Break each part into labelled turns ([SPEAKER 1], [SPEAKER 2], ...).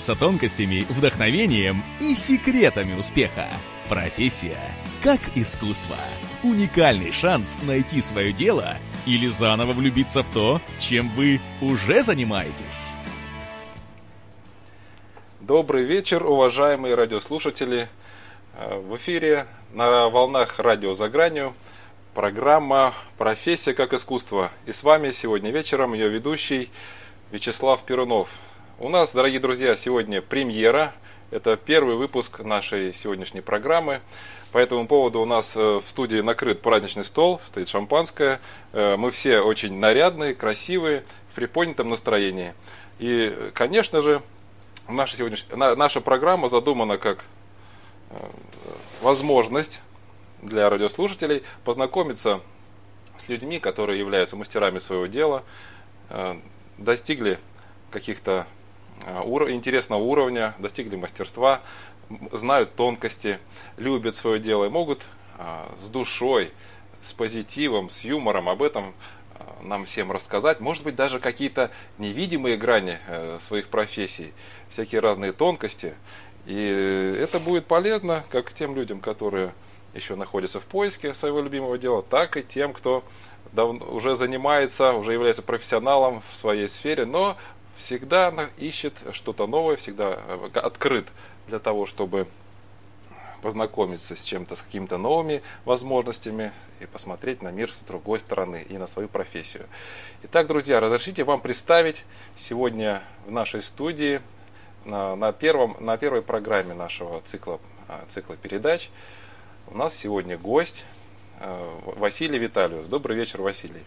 [SPEAKER 1] тонкостями, вдохновением и секретами успеха. Профессия как искусство. Уникальный шанс найти свое дело или заново влюбиться в то, чем вы уже занимаетесь.
[SPEAKER 2] Добрый вечер, уважаемые радиослушатели. Э, в эфире на волнах радио «За гранью» программа «Профессия как искусство». И с вами сегодня вечером ее ведущий Вячеслав Перунов – у нас, дорогие друзья, сегодня премьера. Это первый выпуск нашей сегодняшней программы. По этому поводу у нас э, в студии накрыт праздничный стол, стоит шампанское. Э, мы все очень нарядные, красивые, в приподнятом настроении. И, конечно же, наша, сегодняшняя, наша программа задумана как э, возможность для радиослушателей познакомиться с людьми, которые являются мастерами своего дела, достигли каких-то интересного уровня, достигли мастерства, знают тонкости, любят свое дело и могут э, с душой, с позитивом, с юмором об этом э, нам всем рассказать. Может быть, даже какие-то невидимые грани своих профессий, всякие разные тонкости. И это будет полезно как тем людям, которые еще находятся в поиске своего любимого дела, так и тем, кто уже занимается, уже является профессионалом в своей сфере, но всегда ищет что-то новое, всегда э, открыт для того, чтобы познакомиться с чем-то, с какими-то новыми возможностями и посмотреть на мир с другой стороны и на свою профессию. Итак, друзья, разрешите вам представить сегодня в нашей студии на, на, первом, на первой программе нашего цикла, а, цикла передач у нас сегодня гость э, Василий Виталиус. Добрый вечер, Василий.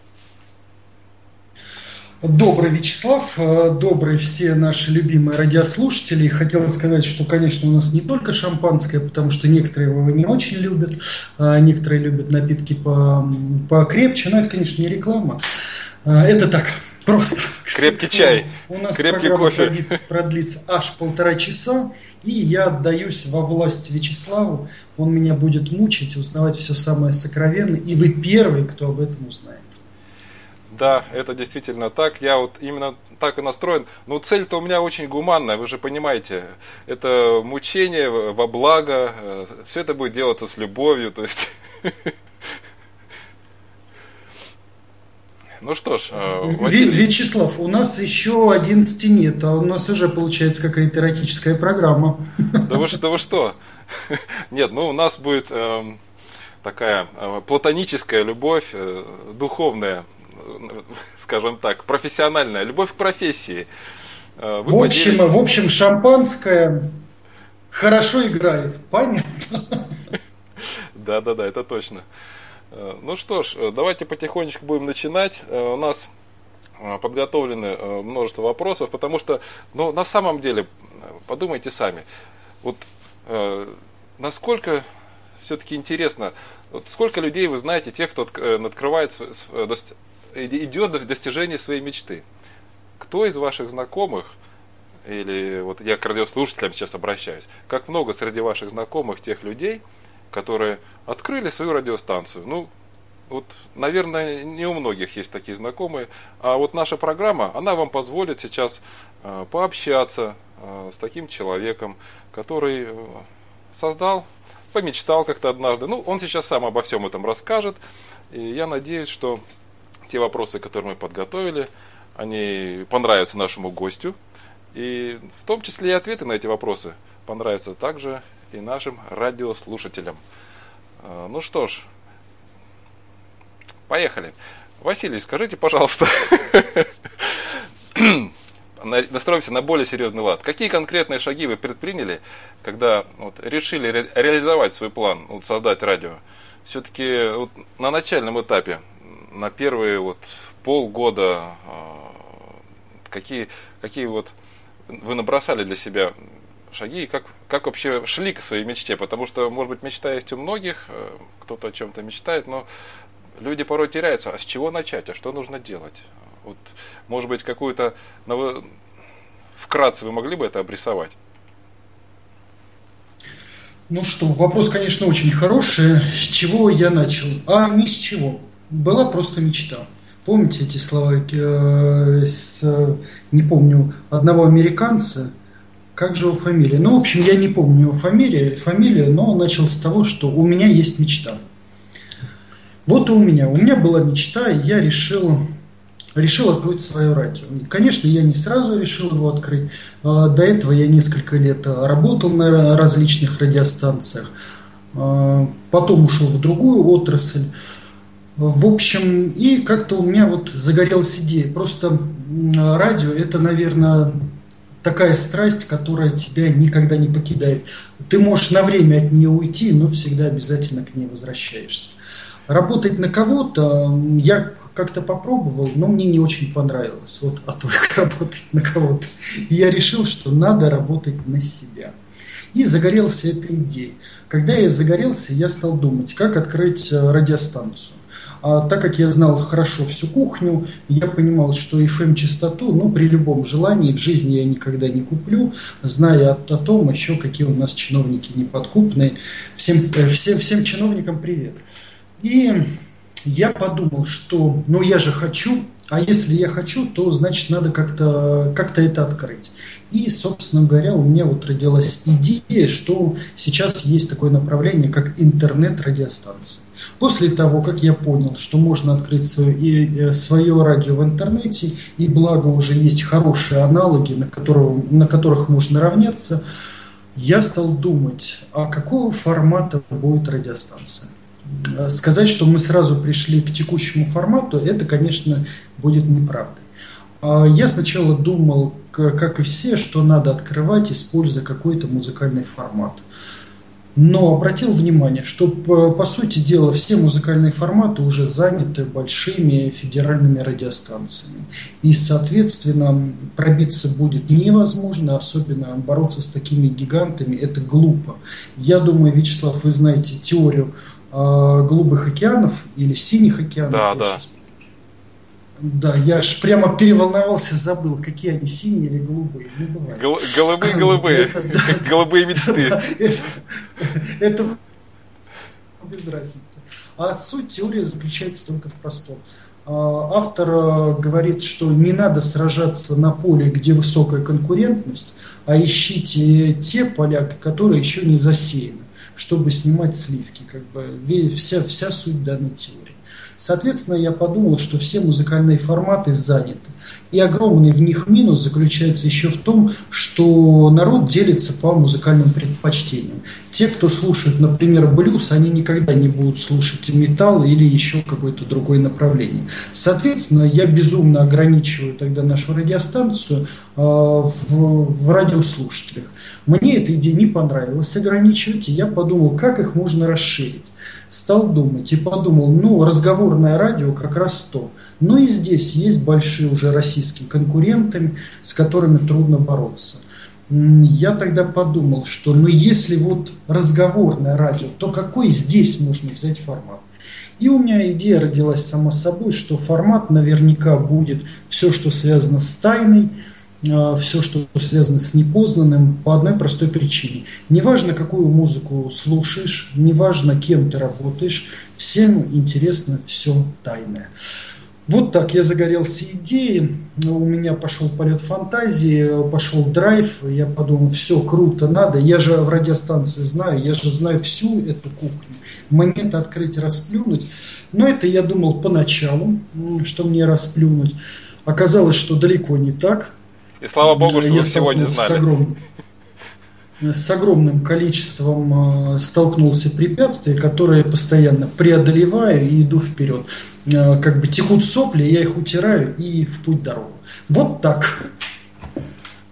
[SPEAKER 3] Добрый Вячеслав, э, добрый все наши любимые радиослушатели. Хотел сказать, что, конечно, у нас не только шампанское, потому что некоторые его не очень любят, а некоторые любят напитки по, покрепче, но это, конечно, не реклама. А, это так, просто.
[SPEAKER 2] Крепкий чай,
[SPEAKER 3] У нас крепкий кофе. Продлится, продлится аж полтора часа, и я отдаюсь во власть Вячеславу. Он меня будет мучить, узнавать все самое сокровенное, и вы первый, кто об этом узнает.
[SPEAKER 2] Да, это действительно так. Я вот именно так и настроен. Но цель-то у меня очень гуманная, вы же понимаете. Это мучение во благо. Э, Все это будет делаться с любовью. То есть... Ну что ж,
[SPEAKER 3] э, Василий... Вячеслав, у нас еще 11 нет, а у нас уже получается какая-то эротическая программа.
[SPEAKER 2] Да вы, да вы что? Нет, ну у нас будет э, такая э, платоническая любовь, э, духовная скажем так, профессиональная, любовь к профессии.
[SPEAKER 3] Э, вы в общем, поделитесь... в общем, шампанское хорошо играет, понятно?
[SPEAKER 2] Да, да, да, это точно. Э, ну что ж, э, давайте потихонечку будем начинать. У нас подготовлены множество вопросов, потому что, ну, на самом деле, подумайте сами, вот насколько все-таки интересно, вот сколько людей вы знаете, тех, кто открывает идет до достижения своей мечты. Кто из ваших знакомых, или вот я к радиослушателям сейчас обращаюсь, как много среди ваших знакомых тех людей, которые открыли свою радиостанцию. Ну, вот, наверное, не у многих есть такие знакомые. А вот наша программа, она вам позволит сейчас э, пообщаться э, с таким человеком, который э, создал, помечтал как-то однажды. Ну, он сейчас сам обо всем этом расскажет. И я надеюсь, что те вопросы, которые мы подготовили, они понравятся нашему гостю. И в том числе и ответы на эти вопросы понравятся также и нашим радиослушателям. А, ну что ж, поехали. Василий, скажите, пожалуйста, настроимся на более серьезный лад. Какие конкретные шаги вы предприняли, когда вот, решили ре- реализовать свой план, вот, создать радио? Все-таки вот, на начальном этапе на первые вот полгода а, какие, какие вот вы набросали для себя шаги и как, как вообще шли к своей мечте? Потому что, может быть, мечта есть у многих, э, кто-то о чем-то мечтает, но люди порой теряются. А с чего начать? А что нужно делать? Вот, может быть, какую-то вкратце вы могли бы это обрисовать?
[SPEAKER 3] Ну что, вопрос, конечно, очень хороший. С чего я начал? А ни с чего была просто мечта. Помните эти слова э, с, не помню, одного американца, как же его фамилия? Ну, в общем, я не помню его фамилию, фамилию, но он начал с того, что у меня есть мечта. Вот и у меня. У меня была мечта, и я решил, решил открыть свое радио. Конечно, я не сразу решил его открыть. А, до этого я несколько лет работал на различных радиостанциях. А, потом ушел в другую отрасль. В общем, и как-то у меня вот загорелась идея. Просто радио это, наверное, такая страсть, которая тебя никогда не покидает. Ты можешь на время от нее уйти, но всегда обязательно к ней возвращаешься. Работать на кого-то я как-то попробовал, но мне не очень понравилось. Вот отвык работать на кого-то. И я решил, что надо работать на себя. И загорелся этой идеей. Когда я загорелся, я стал думать, как открыть э, радиостанцию. А так как я знал хорошо всю кухню, я понимал, что FM-частоту, ну, при любом желании в жизни я никогда не куплю, зная о, о том еще, какие у нас чиновники неподкупные. Всем, э, всем, всем чиновникам привет. И я подумал, что, ну, я же хочу, а если я хочу, то, значит, надо как-то как это открыть. И, собственно говоря, у меня вот родилась идея, что сейчас есть такое направление, как интернет-радиостанция. После того, как я понял, что можно открыть свое, и, э, свое радио в интернете, и благо уже есть хорошие аналоги, на, которого, на которых можно равняться, я стал думать, а какого формата будет радиостанция. Э, сказать, что мы сразу пришли к текущему формату, это, конечно, будет неправдой. А я сначала думал, как и все, что надо открывать, используя какой-то музыкальный формат. Но обратил внимание, что по, сути дела все музыкальные форматы уже заняты большими федеральными радиостанциями. И, соответственно, пробиться будет невозможно, особенно бороться с такими гигантами, это глупо. Я думаю, Вячеслав, вы знаете теорию э, голубых океанов или синих океанов.
[SPEAKER 2] Да, да. Сейчас
[SPEAKER 3] да, я аж прямо переволновался, забыл, какие они, синие или голубые. Не бывает.
[SPEAKER 2] Гол- голубые, голубые, как голубые мечты.
[SPEAKER 3] Это без разницы. А суть теории заключается только в простом. А, автор э, говорит, что не надо сражаться на поле, где высокая конкурентность, а ищите те поля, которые еще не засеяны, чтобы снимать сливки. Как бы вся, вся суть данной теории. Соответственно, я подумал, что все музыкальные форматы заняты. И огромный в них минус заключается еще в том, что народ делится по музыкальным предпочтениям. Те, кто слушает, например, блюз, они никогда не будут слушать металл или еще какое-то другое направление. Соответственно, я безумно ограничиваю тогда нашу радиостанцию э, в, в радиослушателях. Мне эта идея не понравилась ограничивать, и я подумал, как их можно расширить стал думать и подумал, ну, разговорное радио как раз то. Но и здесь есть большие уже российские конкуренты, с которыми трудно бороться. Я тогда подумал, что ну если вот разговорное радио, то какой здесь можно взять формат? И у меня идея родилась сама собой, что формат наверняка будет все, что связано с тайной, все, что связано с непознанным, по одной простой причине. Неважно, какую музыку слушаешь, неважно, кем ты работаешь, всем интересно все тайное. Вот так я загорелся идеей, у меня пошел полет фантазии, пошел драйв, я подумал, все круто, надо, я же в радиостанции знаю, я же знаю всю эту кухню, мне это открыть, расплюнуть. Но это я думал поначалу, что мне расплюнуть. Оказалось, что далеко не так.
[SPEAKER 2] И слава богу, что я вы всего не знали.
[SPEAKER 3] С, огром... с огромным количеством э, столкнулся препятствий, которые постоянно преодолеваю и иду вперед. Э, как бы текут сопли, я их утираю и в путь дорогу. Вот так.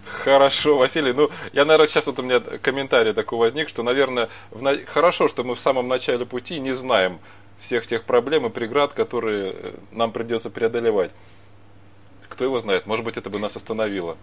[SPEAKER 2] Хорошо, Василий. Ну, я, наверное, сейчас вот у меня комментарий такой возник, что, наверное, в на... хорошо, что мы в самом начале пути не знаем всех тех проблем и преград, которые э, нам придется преодолевать. Кто его знает, может быть, это бы нас остановило.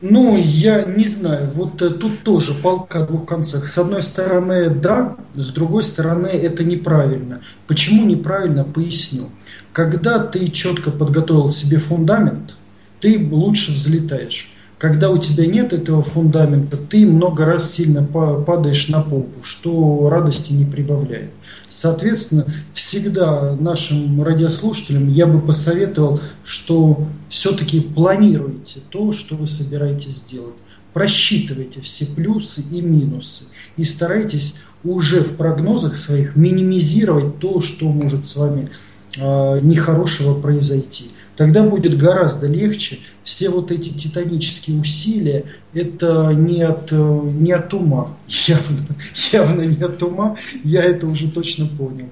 [SPEAKER 3] Ну, я не знаю. Вот э, тут тоже палка о двух концах. С одной стороны, да, с другой стороны, это неправильно. Почему неправильно, поясню. Когда ты четко подготовил себе фундамент, ты лучше взлетаешь. Когда у тебя нет этого фундамента, ты много раз сильно падаешь на попу, что радости не прибавляет. Соответственно, всегда нашим радиослушателям я бы посоветовал, что все-таки планируйте то, что вы собираетесь сделать. просчитывайте все плюсы и минусы и старайтесь уже в прогнозах своих минимизировать то, что может с вами э, нехорошего произойти. Тогда будет гораздо легче. Все вот эти титанические усилия, это не от, не от ума. Явно, явно не от ума. Я это уже точно понял.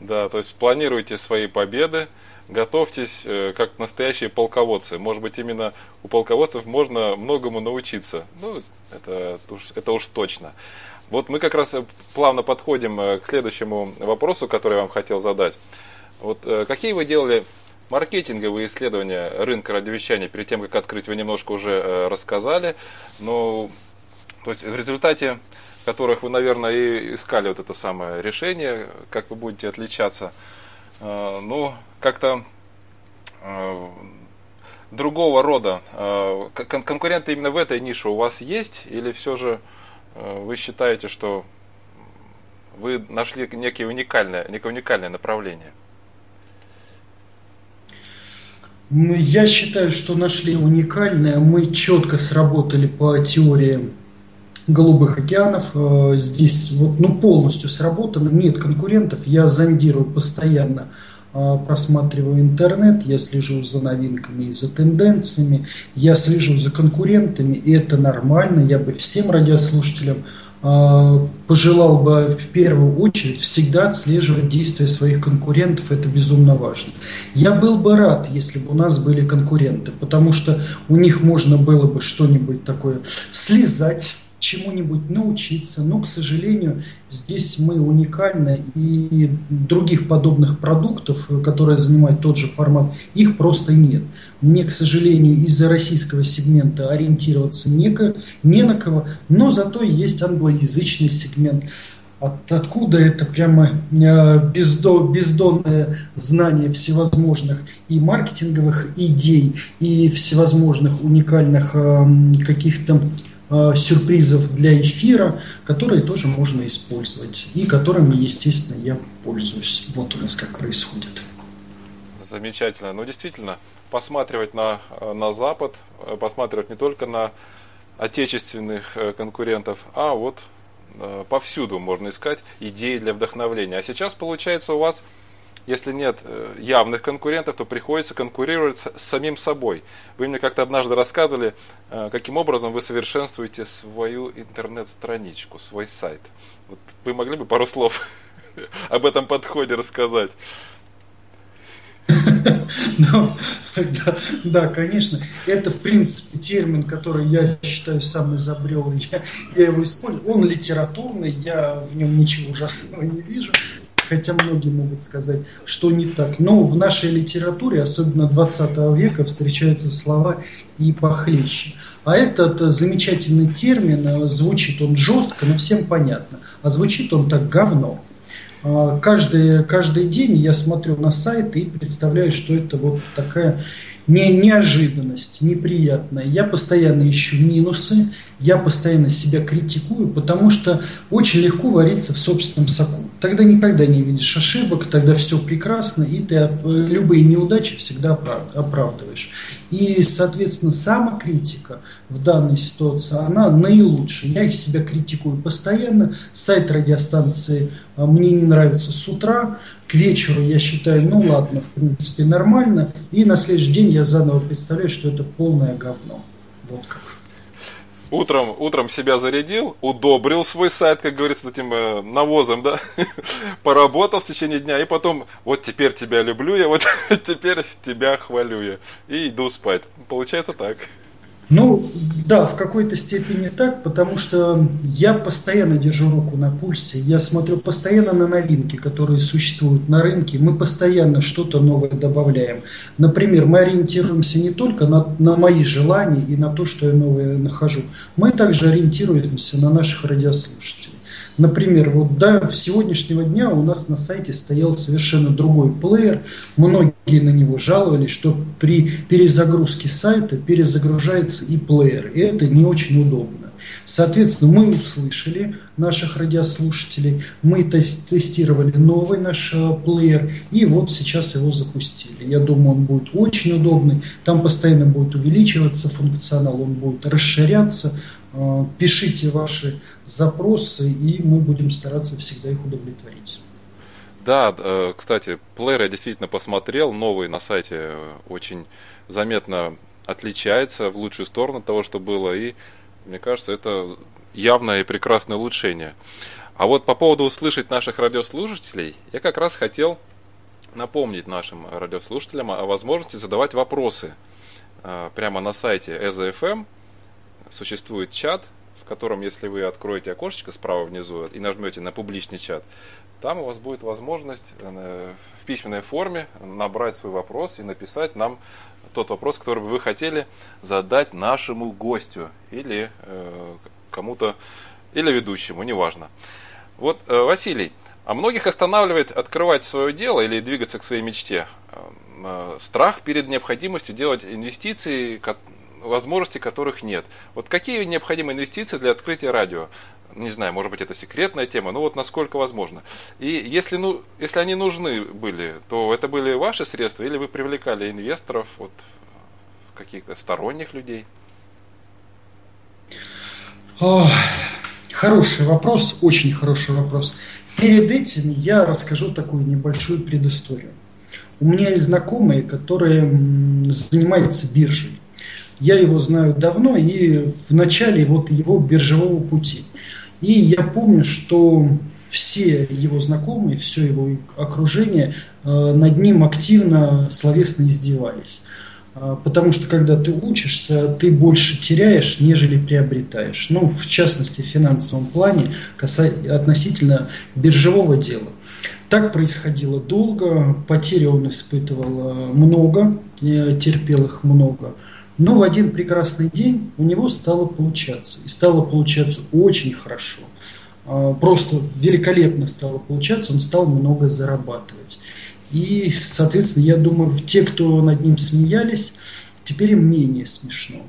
[SPEAKER 2] Да, то есть планируйте свои победы, готовьтесь э, как настоящие полководцы. Может быть, именно у полководцев можно многому научиться. Ну, это это уж точно. Вот мы как раз плавно подходим э, к следующему вопросу, который я вам хотел задать. Вот э, какие вы делали маркетинговые исследования рынка радиовещания перед тем, как открыть, вы немножко уже рассказали. Но, то есть в результате которых вы, наверное, и искали вот это самое решение, как вы будете отличаться. Ну, как-то э, другого рода э, кон конкуренты именно в этой нише у вас есть или все же э, вы считаете, что вы нашли некие уникальное, некое уникальное направление?
[SPEAKER 3] Я считаю, что нашли уникальное. Мы четко сработали по теории голубых океанов. Здесь вот, ну, полностью сработано. Нет конкурентов. Я зондирую постоянно а, просматриваю интернет, я слежу за новинками и за тенденциями, я слежу за конкурентами, и это нормально. Я бы всем радиослушателям пожелал бы в первую очередь всегда отслеживать действия своих конкурентов, это безумно важно. Я был бы рад, если бы у нас были конкуренты, потому что у них можно было бы что-нибудь такое слезать, чему-нибудь научиться. Но, к сожалению, здесь мы уникальны, и других подобных продуктов, которые занимают тот же формат, их просто нет. Мне, к сожалению, из-за российского сегмента ориентироваться не, не на кого, но зато есть англоязычный сегмент. От, откуда это прямо э, бездо, бездонное знание всевозможных и маркетинговых идей, и всевозможных уникальных э, каких-то сюрпризов для эфира, которые тоже можно использовать и которыми, естественно, я пользуюсь. Вот у нас как происходит.
[SPEAKER 2] Замечательно. Ну, действительно, посматривать на, на Запад, э, посматривать не только на отечественных э, конкурентов, а вот повсюду можно искать идеи для вдохновления. А сейчас, получается, у вас если нет э, явных конкурентов, то приходится конкурировать с самим собой. Вы мне как-то однажды рассказывали, э, каким образом вы совершенствуете свою интернет-страничку, свой сайт. Вот вы могли бы пару слов об этом подходе рассказать?
[SPEAKER 3] Ну, да, да, конечно. Это, в принципе, термин, который я считаю сам изобрел. Я, я его использую. Он литературный, я в нем ничего ужасного не вижу хотя многие могут сказать, что не так. Но в нашей литературе, особенно 20 века, встречаются слова и похлеще. А этот замечательный термин, э, звучит он жестко, но всем понятно. А звучит он так говно. А, каждый, каждый день я смотрю на сайт и представляю, что это вот такая не, неожиданность, неприятная. Я постоянно ищу минусы, я постоянно себя критикую, потому что очень легко вариться в собственном соку. Тогда никогда не видишь ошибок, тогда все прекрасно, и ты э, любые неудачи всегда оправдываешь. И, соответственно, самокритика в данной ситуации, она наилучшая. Я себя критикую постоянно. Сайт радиостанции э, мне не нравится с утра, к вечеру я считаю, ну ладно, в принципе, нормально. И на следующий день я заново представляю, что это полное говно. Вот как.
[SPEAKER 2] Утром, утром себя зарядил, удобрил свой сайт, как говорится, этим э, навозом, да, поработал в течение дня, и потом, вот теперь тебя люблю я, вот теперь тебя хвалю я, и иду спать. Получается так.
[SPEAKER 3] Ну, да, в какой-то степени так, потому что я постоянно держу руку на пульсе, я смотрю постоянно на новинки, которые существуют на рынке, мы постоянно что-то новое добавляем. Например, мы ориентируемся не только на, на мои желания и на то, что я новое нахожу, мы также ориентируемся на наших радиослушателей. Например, вот до сегодняшнего дня у нас на сайте стоял совершенно другой плеер. Многие на него жаловались, что при перезагрузке сайта перезагружается и плеер. И это не очень удобно. Соответственно, мы услышали наших радиослушателей, мы тестировали новый наш э, плеер, и вот сейчас его запустили. Я думаю, он будет очень удобный, там постоянно будет увеличиваться функционал, он будет расширяться. Э, пишите ваши запросы, и мы будем стараться всегда их удовлетворить.
[SPEAKER 2] Да, э, кстати, плеер я действительно посмотрел, новый на сайте очень заметно отличается в лучшую сторону того, что было, и мне кажется, это явное и прекрасное улучшение. А вот по поводу услышать наших радиослушателей, я как раз хотел напомнить нашим радиослушателям о возможности задавать вопросы. Прямо на сайте EZFM существует чат, в котором, если вы откроете окошечко справа внизу и нажмете на публичный чат, там у вас будет возможность э, в письменной форме набрать свой вопрос и написать нам тот вопрос, который бы вы хотели задать нашему гостю или э, кому-то, или ведущему, неважно. Вот, э, Василий, а многих останавливает открывать свое дело или двигаться к своей мечте э, э страх перед необходимостью делать инвестиции, возможности которых нет. Вот какие необходимы инвестиции для открытия радио? Не знаю, может быть, это секретная тема, но вот насколько возможно. И если, ну, если они нужны были, то это были ваши средства или вы привлекали инвесторов, вот, каких-то сторонних людей?
[SPEAKER 3] О, хороший вопрос, очень хороший вопрос. Перед этим я расскажу такую небольшую предысторию. У меня есть знакомые, которые занимаются биржей. Я его знаю давно и в начале вот его биржевого пути. И я помню, что все его знакомые, все его окружение э, над ним активно словесно издевались. Э, потому что когда ты учишься, ты больше теряешь, нежели приобретаешь. Ну, в частности, в финансовом плане относительно биржевого дела. Так происходило долго, потери он испытывал э, много, терпел их много – но в один прекрасный день у него стало получаться. И стало получаться очень хорошо. А, просто великолепно стало получаться, он стал много зарабатывать. И, соответственно, я думаю, те, кто над ним смеялись, теперь им менее смешно.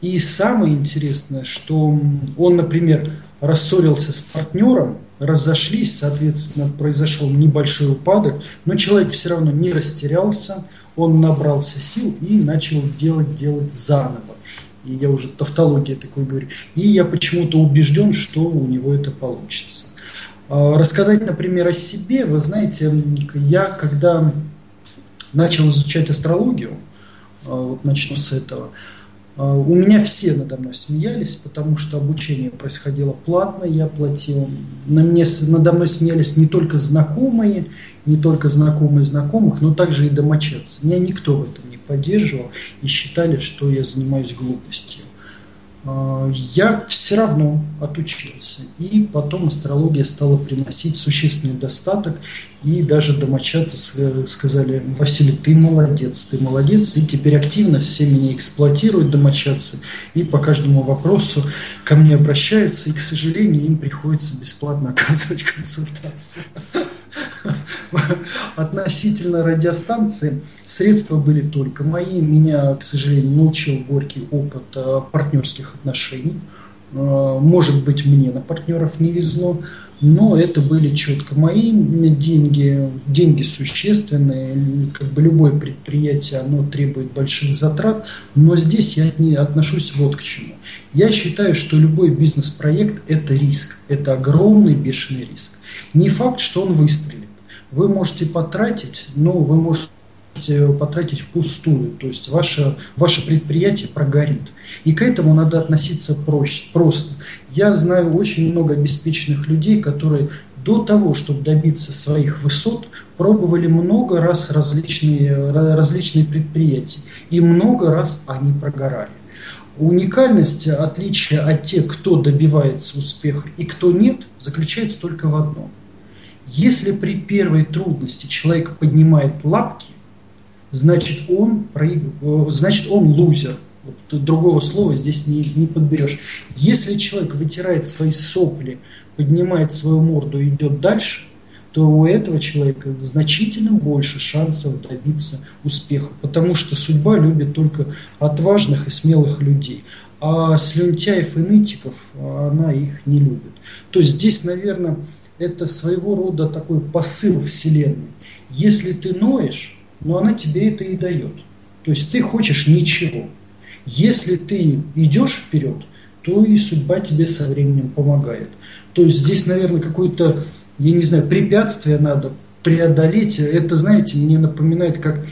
[SPEAKER 3] И самое интересное, что он, например, рассорился с партнером, разошлись, соответственно, произошел небольшой упадок, но человек все равно не растерялся, он набрался сил и начал делать, делать заново. И я уже тавтология такой говорю. И я почему-то убежден, что у него это получится. А, рассказать, например, о себе, вы знаете, я когда начал изучать астрологию, а, вот начну с этого, у меня все надо мной смеялись, потому что обучение происходило платно, я платил. На мне, надо мной смеялись не только знакомые, не только знакомые знакомых, но также и домочадцы. Меня никто в этом не поддерживал и считали, что я занимаюсь глупостью. А, я все равно отучился. И потом астрология стала приносить существенный достаток. И даже домочаты сказали, Василий, ты молодец, ты молодец. И теперь активно все меня эксплуатируют, домочадцы. И по каждому вопросу ко мне обращаются. И, к сожалению, им приходится бесплатно оказывать консультацию. Относительно радиостанции средства были только мои. Меня, к сожалению, научил горький опыт э, партнерских отношений. Э, может быть, мне на партнеров не везло, но это были четко мои деньги, деньги существенные, как бы любое предприятие, оно требует больших затрат, но здесь я не отношусь вот к чему. Я считаю, что любой бизнес-проект – это риск, это огромный бешеный риск. Не факт, что он выстрелит. Вы можете потратить, но вы можете потратить впустую, то есть ваше, ваше предприятие прогорит. И к этому надо относиться проще, просто. Я знаю очень много обеспеченных людей, которые до того, чтобы добиться своих высот, пробовали много раз различные, различные предприятия. И много раз они прогорали. Уникальность, отличие от тех, кто добивается успеха и кто нет, заключается только в одном. Если при первой трудности человек поднимает лапки, значит он, значит он лузер. Другого слова здесь не, не подберешь. Если человек вытирает свои сопли, поднимает свою морду и идет дальше, то у этого человека значительно больше шансов добиться успеха, потому что судьба любит только отважных и смелых людей. а слюнтяев и нытиков она их не любит. То есть здесь, наверное, это своего рода такой посыл Вселенной. Если ты ноешь, но она тебе это и дает. То есть ты хочешь ничего. Если ты идешь вперед, то и судьба тебе со временем помогает. То есть здесь, наверное, какое-то, я не знаю, препятствие надо преодолеть. Это, знаете, мне напоминает, как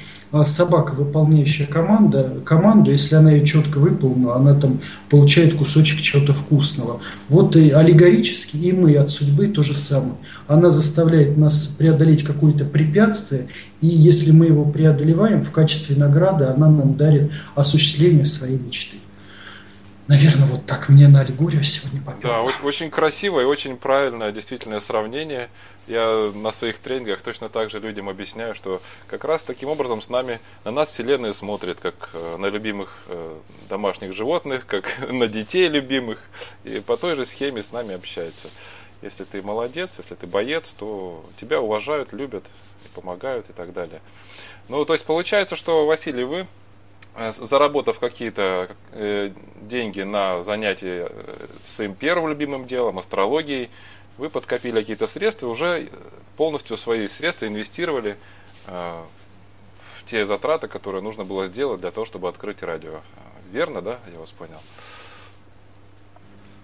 [SPEAKER 3] собака, выполняющая команда, команду, если она ее четко выполнила, она там получает кусочек чего-то вкусного. Вот и аллегорически и мы от судьбы то же самое. Она заставляет нас преодолеть какое-то препятствие, и если мы его преодолеваем, в качестве награды она нам дарит осуществление своей мечты. Наверное, вот так мне на аллегорию сегодня поперло.
[SPEAKER 2] Да, очень, красивое и очень правильное действительное сравнение. Я на своих тренингах точно так же людям объясняю, что как раз таким образом с нами, на нас Вселенная смотрит, как э, на любимых э, домашних животных, как на детей любимых, и по той же схеме с нами общается. Если ты молодец, если ты боец, то тебя уважают, любят, помогают и так далее. Ну, то есть получается, что, Василий, вы заработав какие-то э, деньги на занятие э, своим первым любимым делом, астрологией, вы подкопили какие-то средства, уже полностью свои средства инвестировали в те затраты, которые нужно было сделать для того, чтобы открыть радио. Верно, да? Я вас понял.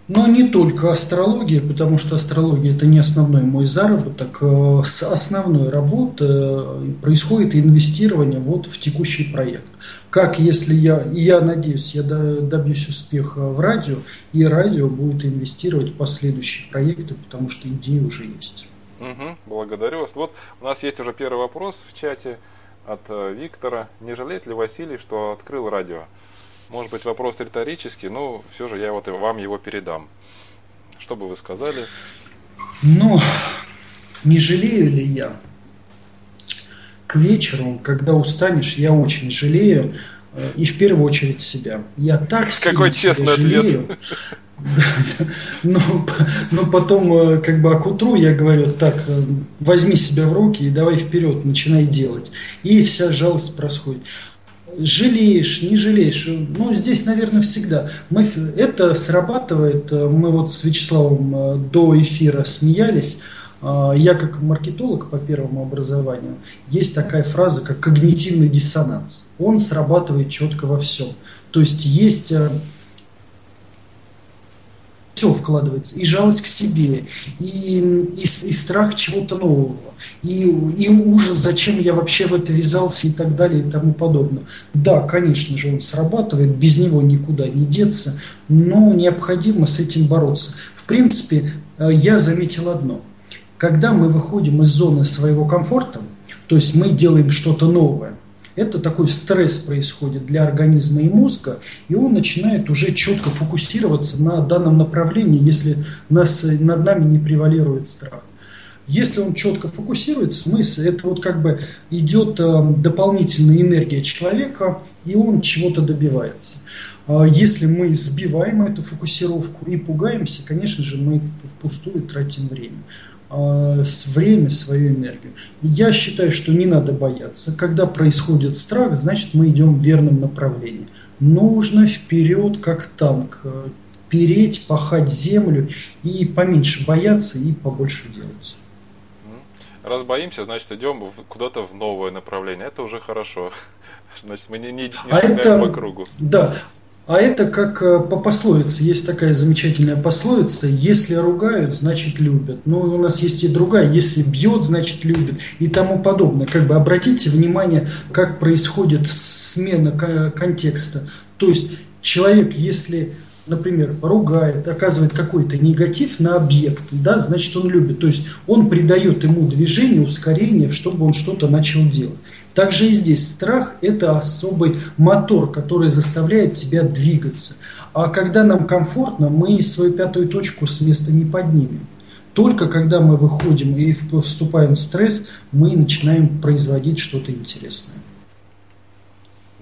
[SPEAKER 3] Но не только астрология, потому что астрология это не основной мой заработок. Э, с основной работы э, происходит инвестирование вот в текущий проект. Как если я, я надеюсь, я добьюсь успеха в радио, и радио будет инвестировать в последующие проекты, потому что идеи уже есть.
[SPEAKER 2] Угу, благодарю вас. Вот у нас есть уже первый вопрос в чате от э, Виктора. Не жалеет ли Василий, что открыл радио? Может быть, вопрос риторический, но все же я вот вам его передам. Что бы вы сказали?
[SPEAKER 3] Ну, не жалею ли я? К вечеру, когда устанешь, я очень жалею. Э, и в первую очередь себя. Я так
[SPEAKER 2] Какой честный жалею.
[SPEAKER 3] Но, но потом, э, как бы, а к утру я говорю, так, э, возьми себя в руки и давай вперед, начинай делать. И вся жалость происходит жалеешь, не жалеешь. Ну, здесь, наверное, всегда. Мы, это срабатывает. Мы вот с Вячеславом э, до эфира смеялись. А, я как маркетолог по первому образованию, есть такая фраза, как когнитивный диссонанс. Он срабатывает четко во всем. То есть есть э, все вкладывается. И жалость к себе, и, и, и страх чего-то нового, и, и ужас, зачем я вообще в это ввязался и так далее и тому подобное. Да, конечно же, он срабатывает, без него никуда не деться, но необходимо с этим бороться. В принципе, э, я заметил одно. Когда мы выходим из зоны своего комфорта, то есть мы делаем что-то новое, это такой стресс происходит для организма и мозга, и он начинает уже четко фокусироваться на данном направлении, если нас, над нами не превалирует страх. Если он четко фокусируется, мысль, это вот как бы идет э, дополнительная энергия человека, и он чего-то добивается. А если мы сбиваем эту фокусировку и пугаемся, конечно же, мы впустую тратим время. А, время, свою энергию. Я считаю, что не надо бояться. Когда происходит страх, значит мы идем в верном направлении. Нужно вперед, как танк, э, переть, пахать землю и поменьше бояться и побольше делать.
[SPEAKER 2] Раз боимся, значит идем куда-то в новое направление. Это уже хорошо. Значит, мы не, не, не
[SPEAKER 3] а это, по кругу. Да, а это как э, по пословице. Есть такая замечательная пословица. Если ругают, значит любят. Но у нас есть и другая. Если бьет, значит любит. И тому подобное. Как бы обратите внимание, как происходит смена контекста. То есть человек, если например, ругает, оказывает какой-то негатив на объект, да, значит он любит. То есть он придает ему движение, ускорение, чтобы он что-то начал делать. Также и здесь страх – это особый мотор, который заставляет тебя двигаться. А когда нам комфортно, мы свою пятую точку с места не поднимем. Только когда мы выходим и вступаем в стресс, мы начинаем производить что-то интересное.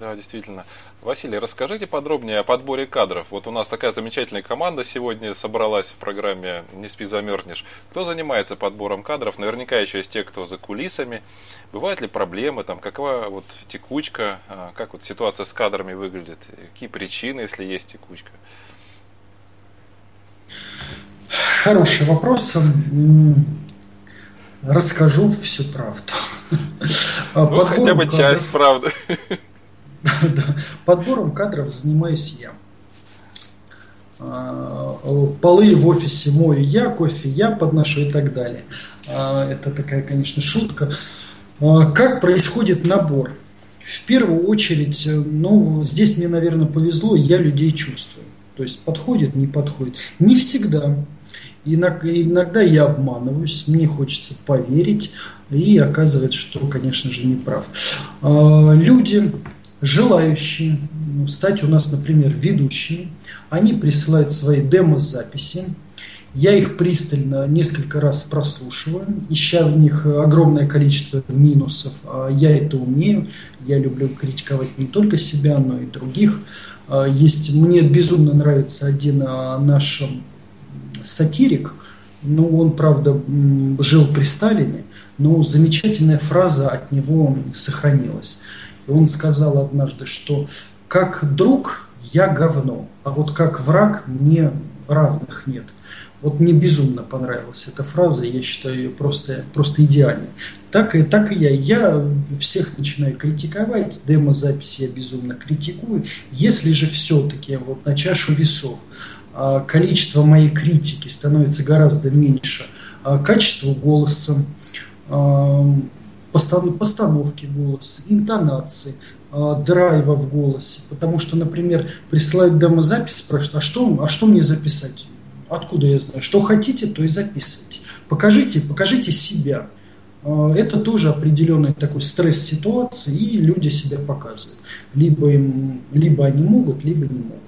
[SPEAKER 2] Да, действительно. Василий, расскажите подробнее о подборе кадров. Вот у нас такая замечательная команда сегодня собралась в программе «Не спи, замерзнешь». Кто занимается подбором кадров? Наверняка еще есть те, кто за кулисами. Бывают ли проблемы, там, какова вот текучка, а, как вот ситуация с кадрами выглядит, какие причины, если есть текучка?
[SPEAKER 3] Хороший вопрос. Расскажу всю правду.
[SPEAKER 2] Ну, Подбор хотя бы кадров... часть правды.
[SPEAKER 3] Подбором кадров занимаюсь я. А, полы в офисе мою я, кофе я подношу и так далее. А, это такая, конечно, шутка. А, как происходит набор? В первую очередь, ну, здесь мне, наверное, повезло, я людей чувствую. То есть подходит, не подходит. Не всегда. Иногда я обманываюсь, мне хочется поверить, и оказывается, что, конечно же, не прав. Люди, желающие стать у нас, например, ведущими, они присылают свои демо-записи, я их пристально несколько раз прослушиваю, ища в них огромное количество минусов. А, я это умею, я люблю критиковать не только себя, но и других. А, есть, мне безумно нравится один наш сатирик, ну, он, правда, жил при Сталине, но замечательная фраза от него сохранилась. И он сказал однажды, что как друг я говно, а вот как враг мне равных нет. Вот мне безумно понравилась эта фраза, я считаю ее просто, просто идеальной. Так и, так и я. Я всех начинаю критиковать, демо-записи я безумно критикую. Если же все-таки вот на чашу весов а, количество моей критики становится гораздо меньше, а, качество голоса, а, постановки голоса, интонации, драйва в голосе. Потому что, например, присылают демозапись, спрашивают, а что, а что мне записать? Откуда я знаю? Что хотите, то и записывайте. Покажите, покажите себя. Это тоже определенный такой стресс ситуации, и люди себя показывают. Либо, им, либо они могут, либо не могут.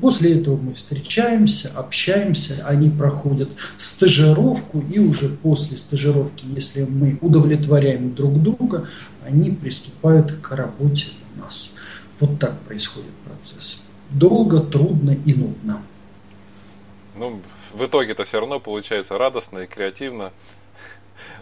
[SPEAKER 3] После этого мы встречаемся, общаемся, они проходят стажировку, и уже после стажировки, если мы удовлетворяем друг друга, они приступают к работе у нас. Вот так происходит процесс. Долго, трудно и нудно.
[SPEAKER 2] Ну, в итоге это все равно получается радостно и креативно.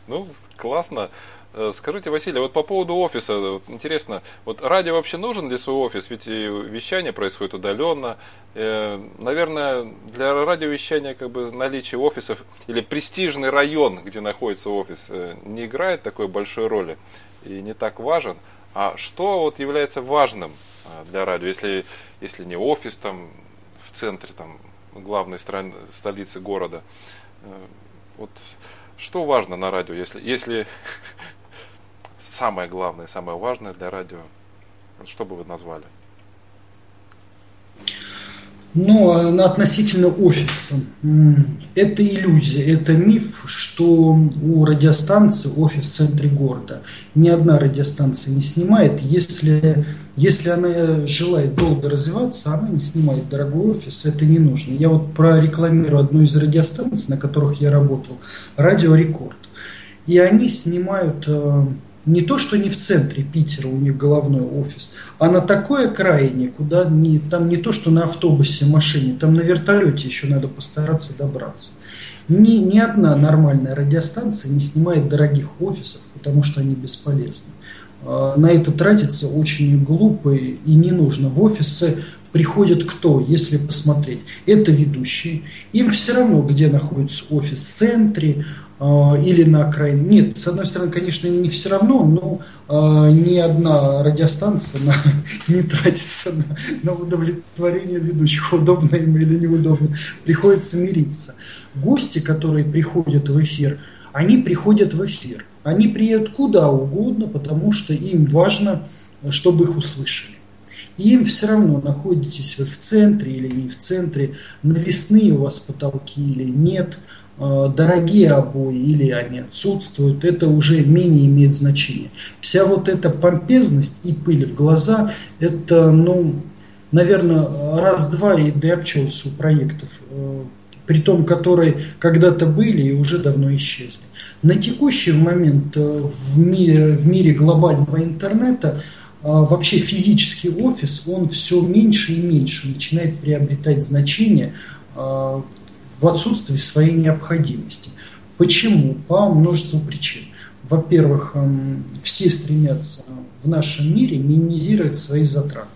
[SPEAKER 2] Ну, классно. Э, скажите, Василий, вот по поводу офиса, вот интересно, вот радио вообще нужен для своего офис? Ведь и вещание происходит удаленно. Э, наверное, для радиовещания как бы наличие офисов или престижный район, где находится офис, э, не играет такой большой роли и не так важен. А что вот является важным для радио, если, если не офис там в центре там главной стран, столицы города? Вот что важно на радио, если, если самое главное, самое важное для радио? Что бы вы назвали?
[SPEAKER 3] Ну, а относительно офиса. Это иллюзия, это миф, что у радиостанции офис в центре города. Ни одна радиостанция не снимает. Если, если она желает долго развиваться, она не снимает дорогой офис, это не нужно. Я вот прорекламирую одну из радиостанций, на которых я работал, Радио Рекорд. И они снимают э, не то, что не в центре Питера у них головной офис, а на такой окраине, куда не, там не то, что на автобусе, машине, там на вертолете еще надо постараться добраться. Ни, ни одна нормальная радиостанция не снимает дорогих офисов, потому что они бесполезны. А, на это тратится очень глупо и не нужно. В офисы приходят кто, если посмотреть? Это ведущие. Им все равно, где находится офис, в центре, или на окраине. Нет, с одной стороны, конечно, не все равно, но э, ни одна радиостанция на, не тратится на, на удовлетворение ведущих, удобно им или неудобно. Приходится мириться. Гости, которые приходят в эфир, они приходят в эфир. Они приедут куда угодно, потому что им важно, чтобы их услышали. И им все равно, находитесь вы в центре или не в центре, навесные у вас потолки или нет – дорогие обои или они отсутствуют, это уже менее имеет значение. Вся вот эта помпезность и пыль в глаза, это, ну, наверное, раз-два и да обчелся у проектов, э, при том, которые когда-то были и уже давно исчезли. На текущий момент э, в мире, в мире глобального интернета вообще физический офис, он все меньше и меньше начинает приобретать значение в отсутствии своей необходимости. Почему? По множеству причин. Во-первых, эм, все стремятся в нашем мире минимизировать свои затраты.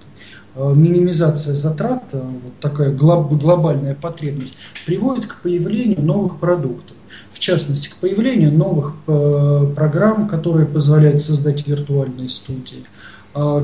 [SPEAKER 3] Э, минимизация затрат, э, вот такая глобальная потребность, приводит к появлению новых продуктов. В частности, к появлению новых э, программ, которые позволяют создать виртуальные студии.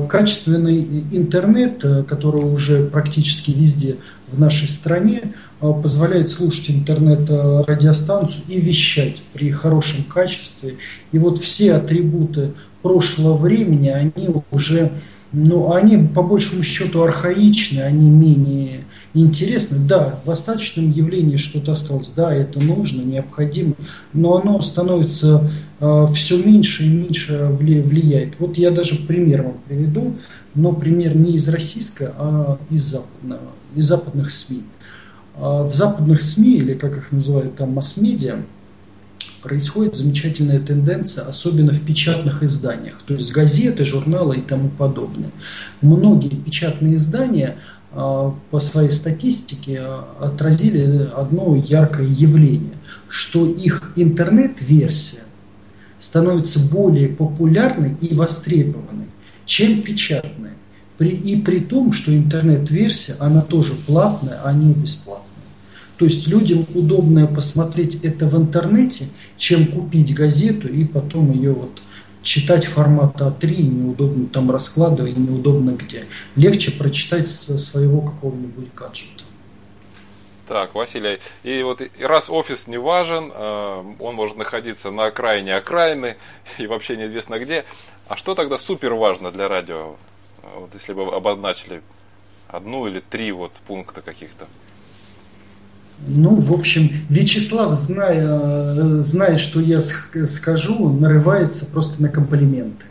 [SPEAKER 3] Качественный интернет, который уже практически везде в нашей стране, позволяет слушать интернет-радиостанцию и вещать при хорошем качестве. И вот все атрибуты прошлого времени, они уже но они по большему счету архаичны, они менее интересны. Да, в остаточном явлении что-то осталось, да, это нужно, необходимо, но оно становится э, все меньше и меньше влияет. Вот я даже пример вам приведу, но пример не из российской, а из, западного, из западных СМИ. А в западных СМИ, или как их называют там масс-медиа, происходит замечательная тенденция, особенно в печатных изданиях, то есть газеты, журналы и тому подобное. Многие печатные издания а, по своей статистике а, отразили одно яркое явление, что их интернет-версия становится более популярной и востребованной, чем печатная. и при том, что интернет-версия, она тоже платная, а не бесплатная. То есть людям удобно посмотреть это в интернете, чем купить газету и потом ее вот читать формата А3, неудобно там раскладывать, неудобно где. Легче прочитать со своего какого-нибудь гаджета.
[SPEAKER 2] Так, Василий, и вот раз офис не важен, э, он может находиться на окраине окраины и вообще неизвестно где, а что тогда супер важно для радио? Вот если бы обозначили одну или три вот пункта каких-то.
[SPEAKER 3] Ну, в общем, Вячеслав, зная, зная, что я скажу, нарывается просто на комплименты.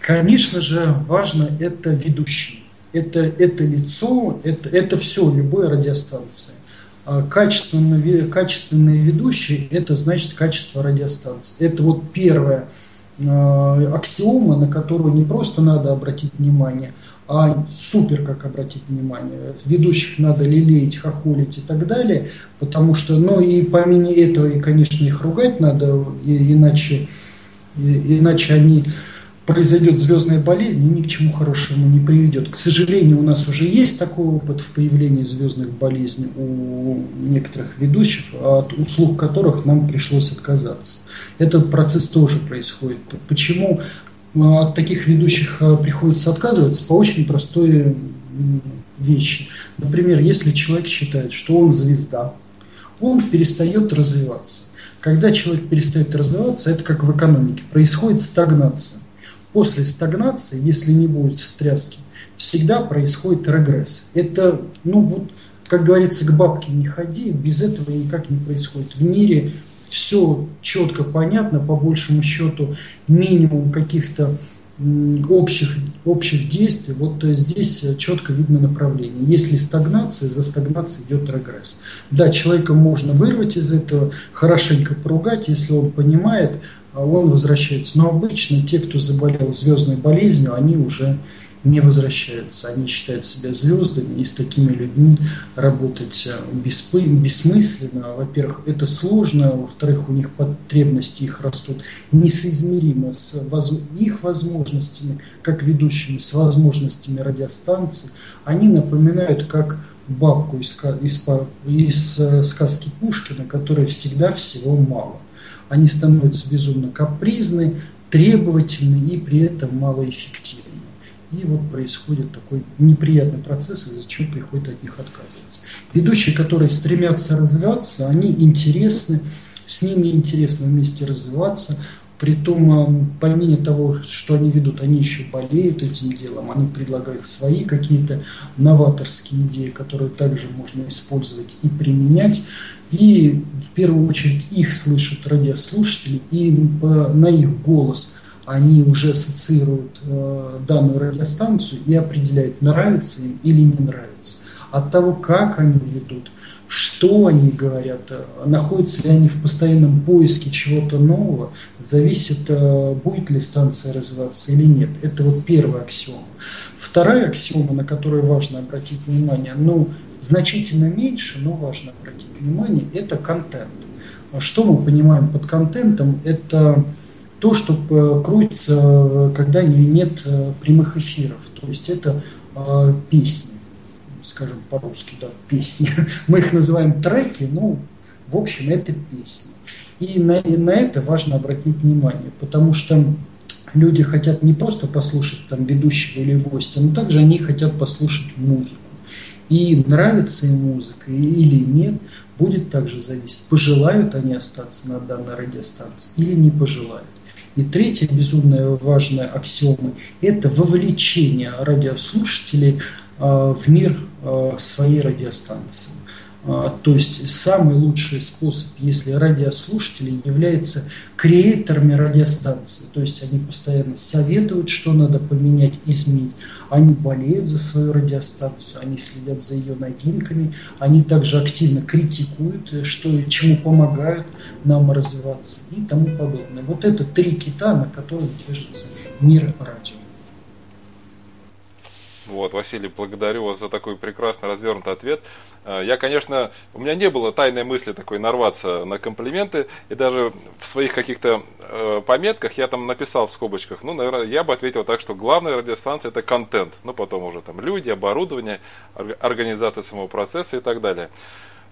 [SPEAKER 3] Конечно же, важно это ведущий. Это, это лицо, это, это все, любой радиостанции. А качественные, качественные ведущие – это значит качество радиостанции. Это вот первая э, аксиома, на которую не просто надо обратить внимание – а супер как обратить внимание. Ведущих надо лелеять, хохолить и так далее, потому что, ну и помимо этого, и, конечно, их ругать надо, и, иначе, и, иначе они произойдет звездная болезнь и ни к чему хорошему не приведет. К сожалению, у нас уже есть такой опыт в появлении звездных болезней у некоторых ведущих, от услуг которых нам пришлось отказаться. Этот процесс тоже происходит. Почему от таких ведущих э, приходится отказываться по очень простой вещи. Например, если человек считает, что он звезда, он перестает развиваться. Когда человек перестает развиваться, это как в экономике, происходит стагнация. После стагнации, если не будет встряски, всегда происходит регресс. Это, ну вот, как говорится, к бабке не ходи, без этого никак не происходит. В мире все четко понятно, по большему счету минимум каких-то общих, общих действий, вот здесь четко видно направление. Если стагнация, за стагнацией идет регресс. Да, человека можно вырвать из этого, хорошенько поругать, если он понимает, а он возвращается. Но обычно те, кто заболел звездной болезнью, они уже не возвращаются. Они считают себя звездами, и с такими людьми работать э, бессмысленно. Во-первых, это сложно, во-вторых, у них потребности их растут несоизмеримо с их возможностями, как ведущими, с возможностями радиостанции. Они напоминают как бабку из, из, из э, сказки Пушкина, которой всегда всего мало. Они становятся безумно капризны, требовательны и при этом малоэффективны. И вот происходит такой неприятный процесс, из-за чего приходит от них отказываться. Ведущие, которые стремятся развиваться, они интересны, с ними интересно вместе развиваться. Притом, помимо того, что они ведут, они еще болеют этим делом, они предлагают свои какие-то новаторские идеи, которые также можно использовать и применять. И в первую очередь их слышат радиослушатели, и на их голос – они уже ассоциируют э, данную радиостанцию и определяют, нравится им или не нравится. От того, как они ведут, что они говорят, э, находятся ли они в постоянном поиске чего-то нового, зависит, э, будет ли станция развиваться или нет. Это вот первая аксиома. Вторая аксиома, на которую важно обратить внимание, ну, значительно меньше, но важно обратить внимание, это контент. Что мы понимаем под контентом? Это то, что э, крутится, когда нет прямых эфиров. То есть это песни скажем по-русски, да, песни. Мы их называем треки, ну, в общем, это песни. И на, и на это важно обратить внимание, потому что люди хотят не просто послушать там ведущего или гостя, но также они хотят послушать музыку. И нравится им музыка или нет, будет также зависеть, пожелают они остаться на данной радиостанции или не пожелают. И третья безумно важная аксиома – это вовлечение радиослушателей Э, в мир э, своей радиостанции. Э, то есть самый лучший способ, если радиослушатели являются креаторами радиостанции, то есть они постоянно советуют, что надо поменять, изменить, они болеют за свою радиостанцию, они следят за ее новинками, они также активно критикуют, что, чему помогают нам развиваться и тому подобное. Вот это три кита, на которых держится мир радио.
[SPEAKER 2] Вот, Василий, благодарю вас за такой прекрасно развернутый ответ. Э, я, конечно, у меня не было тайной мысли такой нарваться на комплименты, и даже в своих каких-то э, пометках я там написал в скобочках, ну, наверное, я бы ответил так, что главная радиостанция это контент, ну, потом уже там люди, оборудование, организация самого процесса и так далее.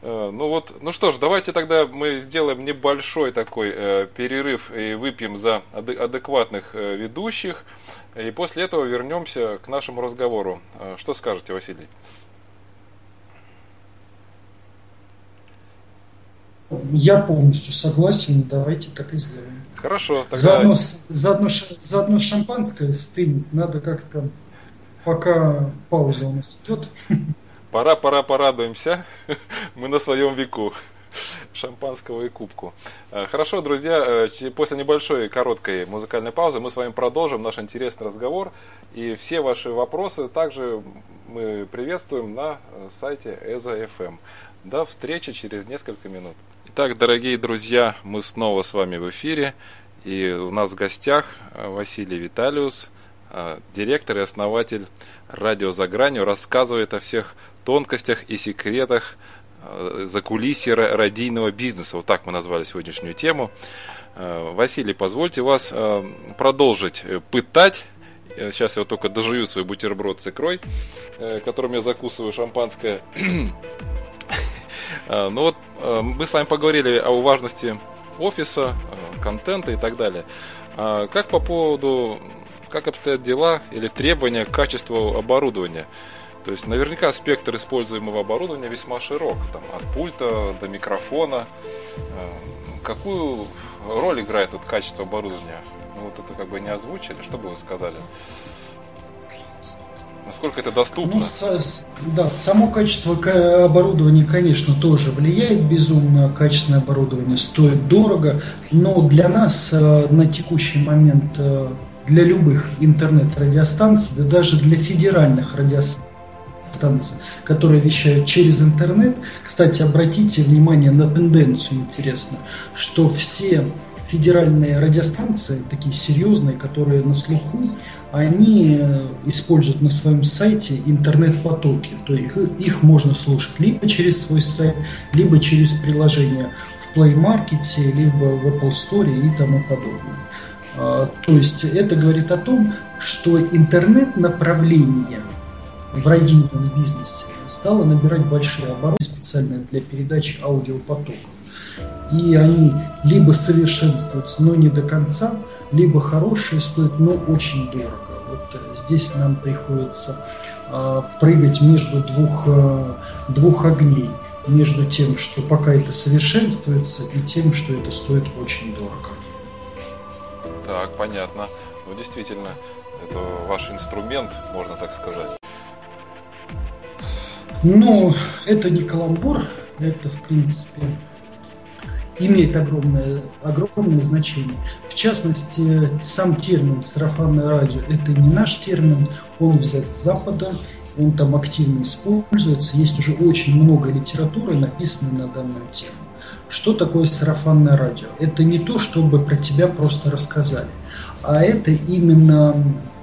[SPEAKER 2] Э, ну вот, ну что ж, давайте тогда мы сделаем небольшой такой э, перерыв и выпьем за адекватных э, ведущих. И после этого вернемся к нашему разговору. Э, что скажете, Василий?
[SPEAKER 3] Я полностью согласен, давайте так и сделаем.
[SPEAKER 2] Хорошо.
[SPEAKER 3] Тогда... Заодно, заодно, заодно шампанское стынет, надо как-то, пока пауза у нас идет.
[SPEAKER 2] Пора, пора, порадуемся. Мы на своем веку шампанского и кубку. Э, хорошо, друзья, э, после небольшой короткой музыкальной паузы мы с вами продолжим наш интересный разговор. И все ваши вопросы также мы приветствуем на э, сайте EZA.FM. До встречи через несколько минут. Итак, дорогие друзья, мы снова с вами в эфире. И у нас в гостях Василий Виталиус, директор и основатель радио «За гранью», рассказывает о всех тонкостях и секретах Э, за кулисье радийного бизнеса. Вот так мы назвали сегодняшнюю тему. Э, Василий, позвольте вас э, продолжить пытать. Сейчас я вот только дожую свой бутерброд с икрой, которым я закусываю шампанское. Ну вот мы с вами поговорили о важности офиса, контента и так далее. Как по поводу, как обстоят дела или требования к качеству оборудования? То есть наверняка спектр используемого оборудования весьма широк, там, от пульта до микрофона. Э, какую роль играет вот качество оборудования? Ну, вот это как бы не озвучили, что бы вы сказали? Насколько это доступно?
[SPEAKER 3] Ну, с, да, само качество оборудования, конечно, тоже влияет безумно. Качественное оборудование стоит дорого, но для нас э, на текущий момент, э, для любых интернет-радиостанций, да даже для федеральных радиостанций, станции, которые вещают через интернет. Кстати, обратите внимание на тенденцию интересно, что все федеральные радиостанции, такие серьезные, которые на слуху, они э, используют на своем сайте интернет-потоки. То есть их можно слушать либо через свой сайт, либо через приложение в Play Market, либо в Apple Store и тому подобное. А, то есть это говорит о том, что интернет-направление – в радийном бизнесе стала набирать большие обороты специально для передачи аудиопотоков. И они либо совершенствуются, но не до конца, либо хорошие стоят, но очень дорого. Вот э, здесь нам приходится э, прыгать между двух, э, двух огней. Между тем, что пока это совершенствуется, и тем, что это стоит очень дорого.
[SPEAKER 2] Так, понятно. Ну, действительно, это ваш инструмент, можно так сказать.
[SPEAKER 3] Но это не каламбур, это в принципе имеет огромное, огромное значение. В частности, сам термин сарафанное радио – это не наш термин, он взят с Запада, он там активно используется, есть уже очень много литературы, написанной на данную тему. Что такое сарафанное радио? Это не то, чтобы про тебя просто рассказали, а это именно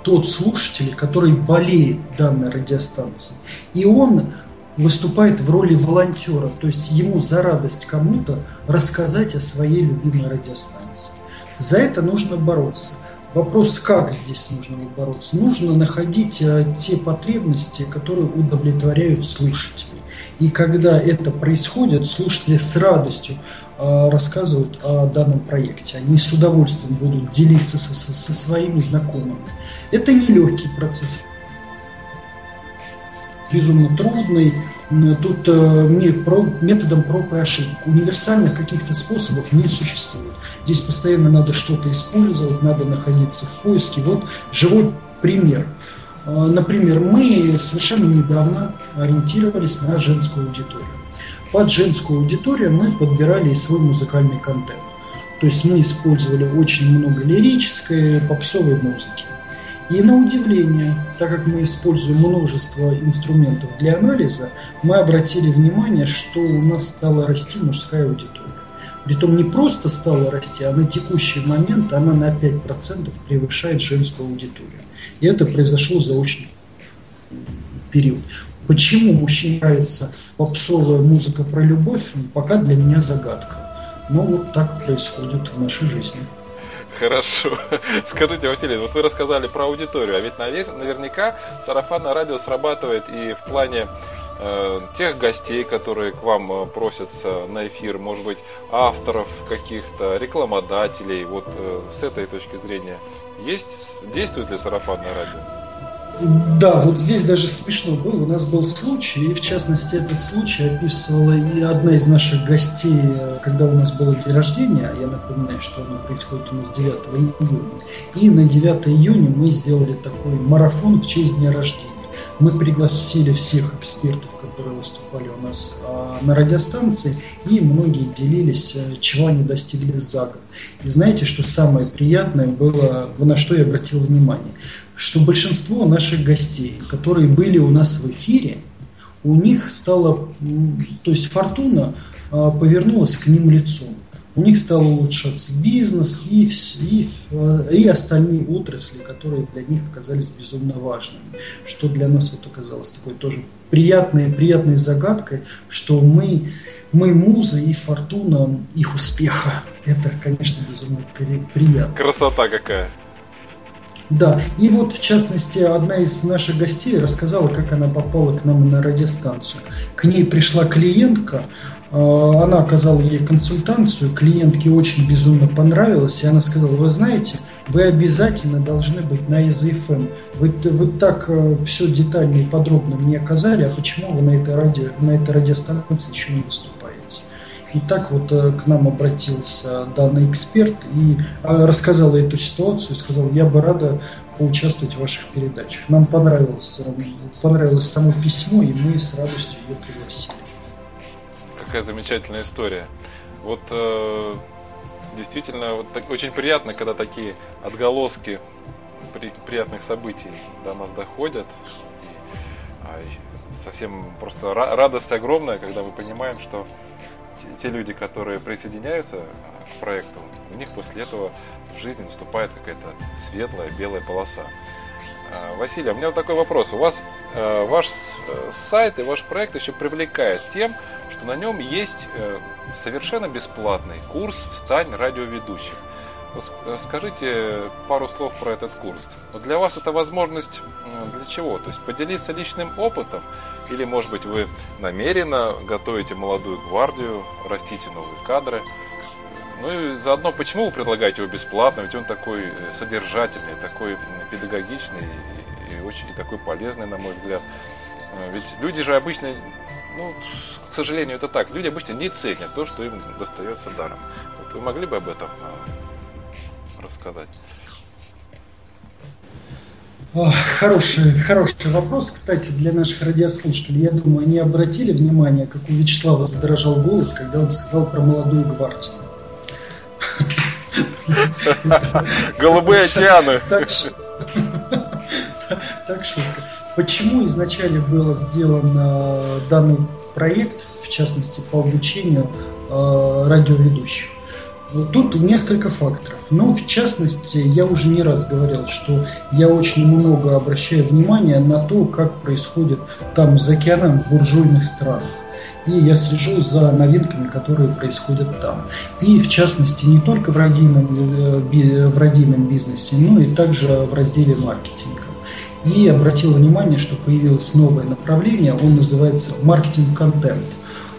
[SPEAKER 3] тот слушатель, который болеет данной радиостанцией. И он выступает в роли волонтера, то есть ему за радость кому-то рассказать о своей любимой радиостанции. За это нужно бороться. Вопрос, как здесь нужно бороться? Нужно находить э, те потребности, которые удовлетворяют слушателей. И когда это происходит, слушатели с радостью э, рассказывают о данном проекте. Они с удовольствием будут делиться со, со своими знакомыми. Это нелегкий процесс, безумно трудный. Тут э, методом проб и ошибок. Универсальных каких-то способов не существует. Здесь постоянно надо что-то использовать, надо находиться в поиске. Вот живой пример. Э, например, мы совершенно недавно ориентировались на женскую аудиторию. Под женскую аудиторию мы подбирали свой музыкальный контент. То есть мы использовали очень много лирической, попсовой музыки. И на удивление, так как мы используем множество инструментов для анализа, мы обратили внимание, что у нас стала расти мужская аудитория. Притом не просто стала расти, а на текущий момент она на 5% превышает женскую аудиторию. И это произошло за очень период. Почему мужчине нравится попсовая музыка про любовь, пока для меня загадка. Но вот так происходит в нашей жизни.
[SPEAKER 2] Хорошо. Скажите, Василий, вот вы рассказали про аудиторию, а ведь наверняка сарафанное радио срабатывает и в плане э, тех гостей, которые к вам э, просятся на эфир, может быть, авторов каких-то, рекламодателей, вот э, с этой точки зрения. Есть, действует ли сарафанное радио?
[SPEAKER 3] Да, вот здесь даже смешно было. У нас был случай, и в частности этот случай описывала и одна из наших гостей, когда у нас было день рождения. Я напоминаю, что оно происходит у нас 9 июня. И на 9 июня мы сделали такой марафон в честь дня рождения. Мы пригласили всех экспертов, которые выступали у нас а, на радиостанции, и многие делились, э, чего они достигли за год. И знаете, что самое приятное было, на что я обратил внимание – что большинство наших гостей, которые были у нас в эфире, у них стало, то есть фортуна а, повернулась к ним лицом. У них стал улучшаться бизнес и, и, и остальные отрасли, которые для них оказались безумно важными. Что для нас вот оказалось такой тоже приятной, приятной загадкой, что мы, мы музы и фортуна их успеха. Это, конечно, безумно приятно.
[SPEAKER 2] Красота какая.
[SPEAKER 3] Да, и вот в частности одна из наших гостей рассказала, как она попала к нам на радиостанцию. К ней пришла клиентка, а, она оказала ей консультацию, клиентке очень безумно понравилось, и она сказала, вы знаете, вы обязательно должны быть на ИЗФМ. Вы, вы так э, все детально и подробно мне оказали, а почему вы на этой, радио, на этой радиостанции еще не выступаете? И так вот э, к нам обратился данный эксперт и э, рассказал эту ситуацию, сказал, я бы рада поучаствовать в ваших передачах. Нам понравилось, э, понравилось само письмо, и мы с радостью ее пригласили.
[SPEAKER 2] Какая замечательная история. Вот действительно вот так, очень приятно, когда такие отголоски при, приятных событий до нас доходят. И, а, совсем просто радость огромная, когда мы понимаем, что те люди, которые присоединяются а, к проекту, у них после этого в жизни наступает какая-то светлая белая полоса. А, Василий, у меня вот такой вопрос. У вас э, ваш э, сайт и ваш проект еще привлекает тем, что на нем есть э, совершенно бесплатный курс «Стань радиоведущим». Скажите пару слов про этот курс. Для вас это возможность для чего? То есть поделиться личным опытом или, может быть, вы намеренно готовите молодую гвардию, растите новые кадры. Ну и заодно, почему вы предлагаете его бесплатно? Ведь он такой э, содержательный, такой педагогичный и, очень и такой полезный, на мой взгляд. Э, ведь люди же обычно, ну, к сожалению, это так, люди обычно не ценят то, что им достается даром. Вот вы могли бы об этом рассказать?
[SPEAKER 3] Хороший, хороший вопрос, кстати, для наших радиослушателей. Я думаю, они обратили внимание, как у Вячеслава задрожал голос, когда он сказал про молодую гвардию.
[SPEAKER 2] Голубые океаны.
[SPEAKER 3] Так шутка. Почему изначально был сделан э, данный проект, в частности по обучению э, радиоведущих? Тут несколько факторов. Ну, в частности, я уже не раз говорил, что я очень много обращаю внимания на то, как происходит там за океаном в буржуйных странах. И я слежу за новинками, которые происходят там. И в частности, не только в радийном, э, в радийном бизнесе, но и также в разделе маркетинга. И обратил внимание, что появилось новое направление, он называется маркетинг-контент.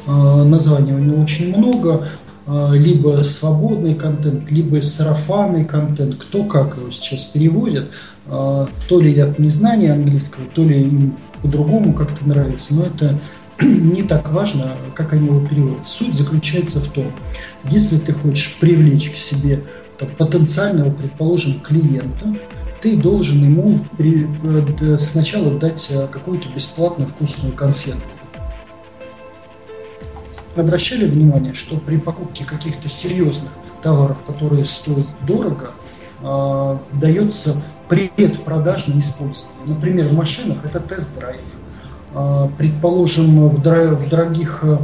[SPEAKER 3] Э, названий у него очень много, либо свободный контент, либо сарафанный контент, кто как его сейчас переводит, а, то ли от незнания английского, то ли им по-другому как-то нравится, но это не так важно, как они его переводят. Суть заключается в том, если ты хочешь привлечь к себе там, потенциального, предположим, клиента, ты должен ему при, э, сначала дать э, какую-то бесплатную вкусную конфетку обращали внимание, что при покупке каких-то серьезных товаров, которые стоят дорого, э, дается предпродажное использование. Например, в машинах это тест-драйв. Э, предположим, в, дор- в дорогих э,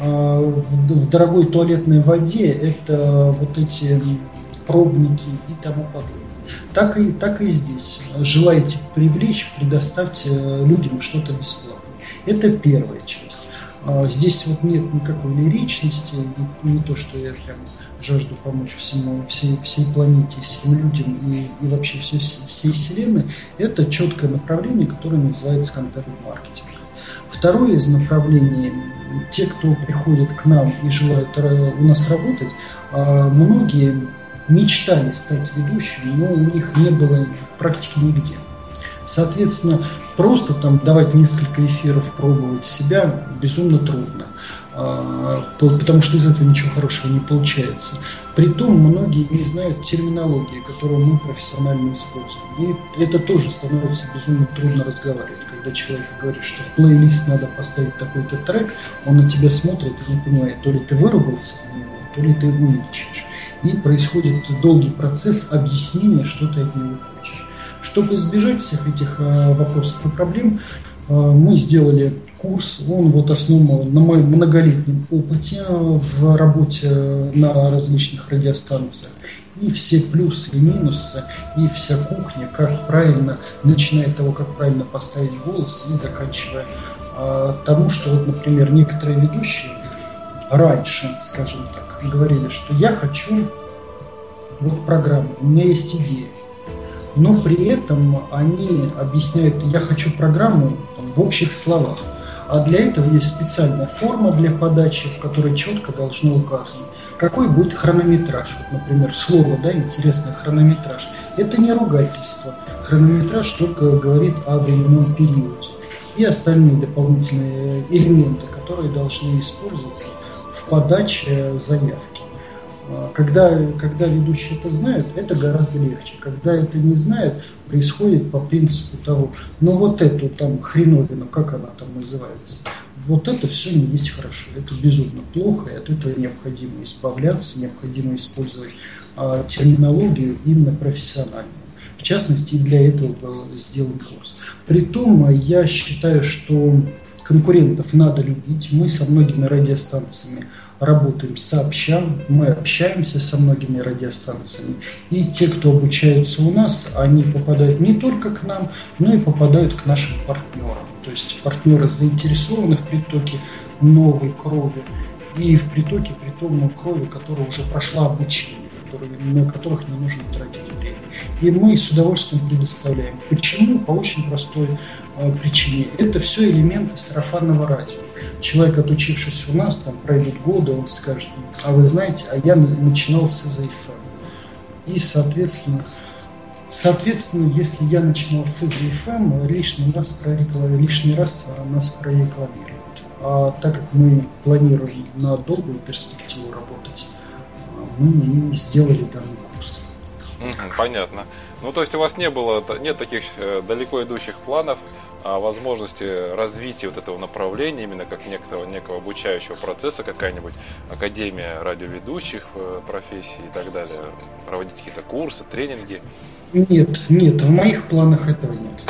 [SPEAKER 3] в, в дорогой туалетной воде это вот эти пробники и тому подобное. Так и, так и здесь. Желаете привлечь, предоставьте людям что-то бесплатно. Это первая часть. А, здесь вот нет никакой лиричности, не, то, что я прям жажду помочь всему, всей, всей планете, всем людям и, и вообще всей, всей Вселенной. Это четкое направление, которое называется контент-маркетинг. Второе из направлений, те, кто приходит к нам и желают у нас работать, а, многие мечтали стать ведущими, но у них не было практики нигде. Соответственно, просто там давать несколько эфиров, пробовать себя безумно трудно, а, потому что из этого ничего хорошего не получается. Притом многие не знают терминологии, которую мы профессионально используем. И это тоже становится безумно трудно разговаривать. Когда человек говорит, что в плейлист надо поставить такой-то трек, он на тебя смотрит и не понимает, то ли ты выругался на него, то ли ты умничаешь. И происходит долгий процесс объяснения, что ты от него. Чтобы избежать всех этих э, вопросов и проблем, э, мы сделали курс, он вот основан на моем многолетнем опыте в работе на различных радиостанциях. И все плюсы и минусы, и вся кухня, как правильно, начиная от того, как правильно поставить голос, и заканчивая э, тому, что вот, например, некоторые ведущие раньше, скажем так, говорили, что я хочу вот программу, у меня есть идея но при этом они объясняют, я хочу программу в общих словах. А для этого есть специальная форма для подачи, в которой четко должно указано, какой будет хронометраж. Вот, например, слово, да, интересно, хронометраж. Это не ругательство. Хронометраж только говорит о временном периоде. И остальные дополнительные элементы, которые должны использоваться в подаче заявки. А, когда, когда ведущие это знают, это гораздо легче. Когда это не знают, происходит по принципу того, ну вот эту там хреновину, как она там называется, вот это все не есть хорошо, это безумно плохо, и от этого необходимо избавляться, необходимо использовать а, терминологию именно профессиональную. В частности, для этого был сделан курс. Притом, я считаю, что конкурентов надо любить. Мы со многими радиостанциями работаем сообща, мы общаемся со многими радиостанциями. И те, кто обучаются у нас, они попадают не только к нам, но и попадают к нашим партнерам. То есть партнеры заинтересованы в притоке новой крови и в притоке притомной крови, которая уже прошла обучение, которые, на которых не нужно тратить время. И мы с удовольствием предоставляем. Почему? По очень простой э, причине. Это все элементы сарафанного радио человек, отучившись у нас, там пройдут годы, он скажет, а вы знаете, а я начинал с ЭЗФМ. И, соответственно, соответственно, если я начинал с ЭЗФМ, лишний раз, прорекла... лишний раз нас прорекламируют. А так как мы планируем на долгую перспективу работать, мы и сделали данный курс.
[SPEAKER 2] Понятно. Ну, то есть у вас не было, нет таких э, далеко идущих планов о возможности развития вот этого направления, именно как некого, некого обучающего процесса, какая-нибудь академия радиоведущих э, профессий и так далее, проводить какие-то курсы, тренинги?
[SPEAKER 3] Нет, нет, в моих планах этого нет.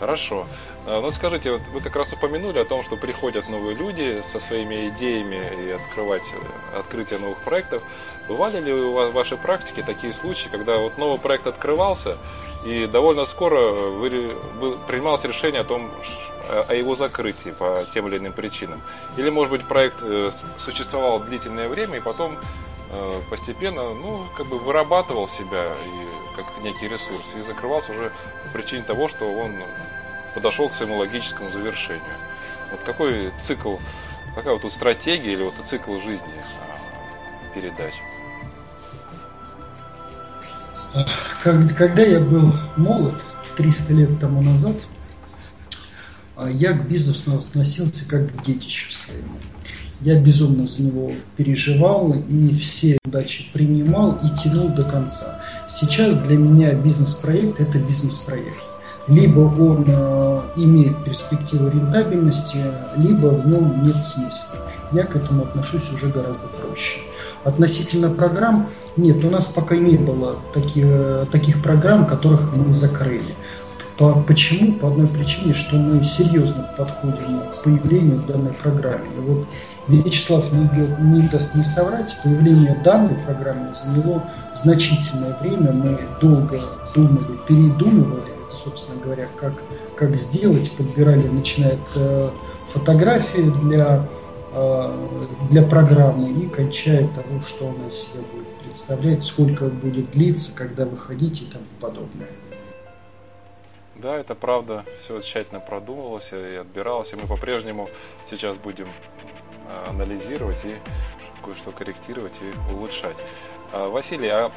[SPEAKER 2] Хорошо. А, ну скажите, вот вы как раз упомянули о том, что приходят новые люди со своими идеями и открывать э, открытие новых проектов. Бывали ли у вас в вашей практике такие случаи, когда вот новый проект открывался и довольно скоро принималось решение о том, о его закрытии по тем или иным причинам? Или, может быть, проект э, существовал длительное время и потом э, постепенно, ну, как бы вырабатывал себя и как некий ресурс и закрывался уже по причине того, что он подошел к своему логическому завершению. Вот какой цикл, какая вот тут стратегия или вот цикл жизни передач?
[SPEAKER 3] Когда я был молод, 300 лет тому назад, а, я к бизнесу относился как к детищу своему. Я безумно за него переживал и все удачи принимал и тянул до конца. Сейчас для меня бизнес-проект – это бизнес-проект либо он э, имеет перспективу рентабельности, либо в нем нет смысла. Я к этому отношусь уже гораздо проще. Относительно программ, нет, у нас пока не было таких, таких программ, которых мы закрыли. По, почему? По одной причине, что мы серьезно подходим к появлению данной программы. И вот Вячеслав не, не даст не соврать, появление данной программы заняло значительное время. Мы долго думали, передумывали, собственно говоря, как, как сделать, подбирали, начиная от э, фотографии для, для программы и кончая того, что она из себя будет представлять, сколько будет длиться, когда выходить и тому подобное.
[SPEAKER 2] Да, это правда, все тщательно продумывалось и отбиралось, и мы по-прежнему сейчас будем э, анализировать и кое-что корректировать и улучшать. А, Василий, а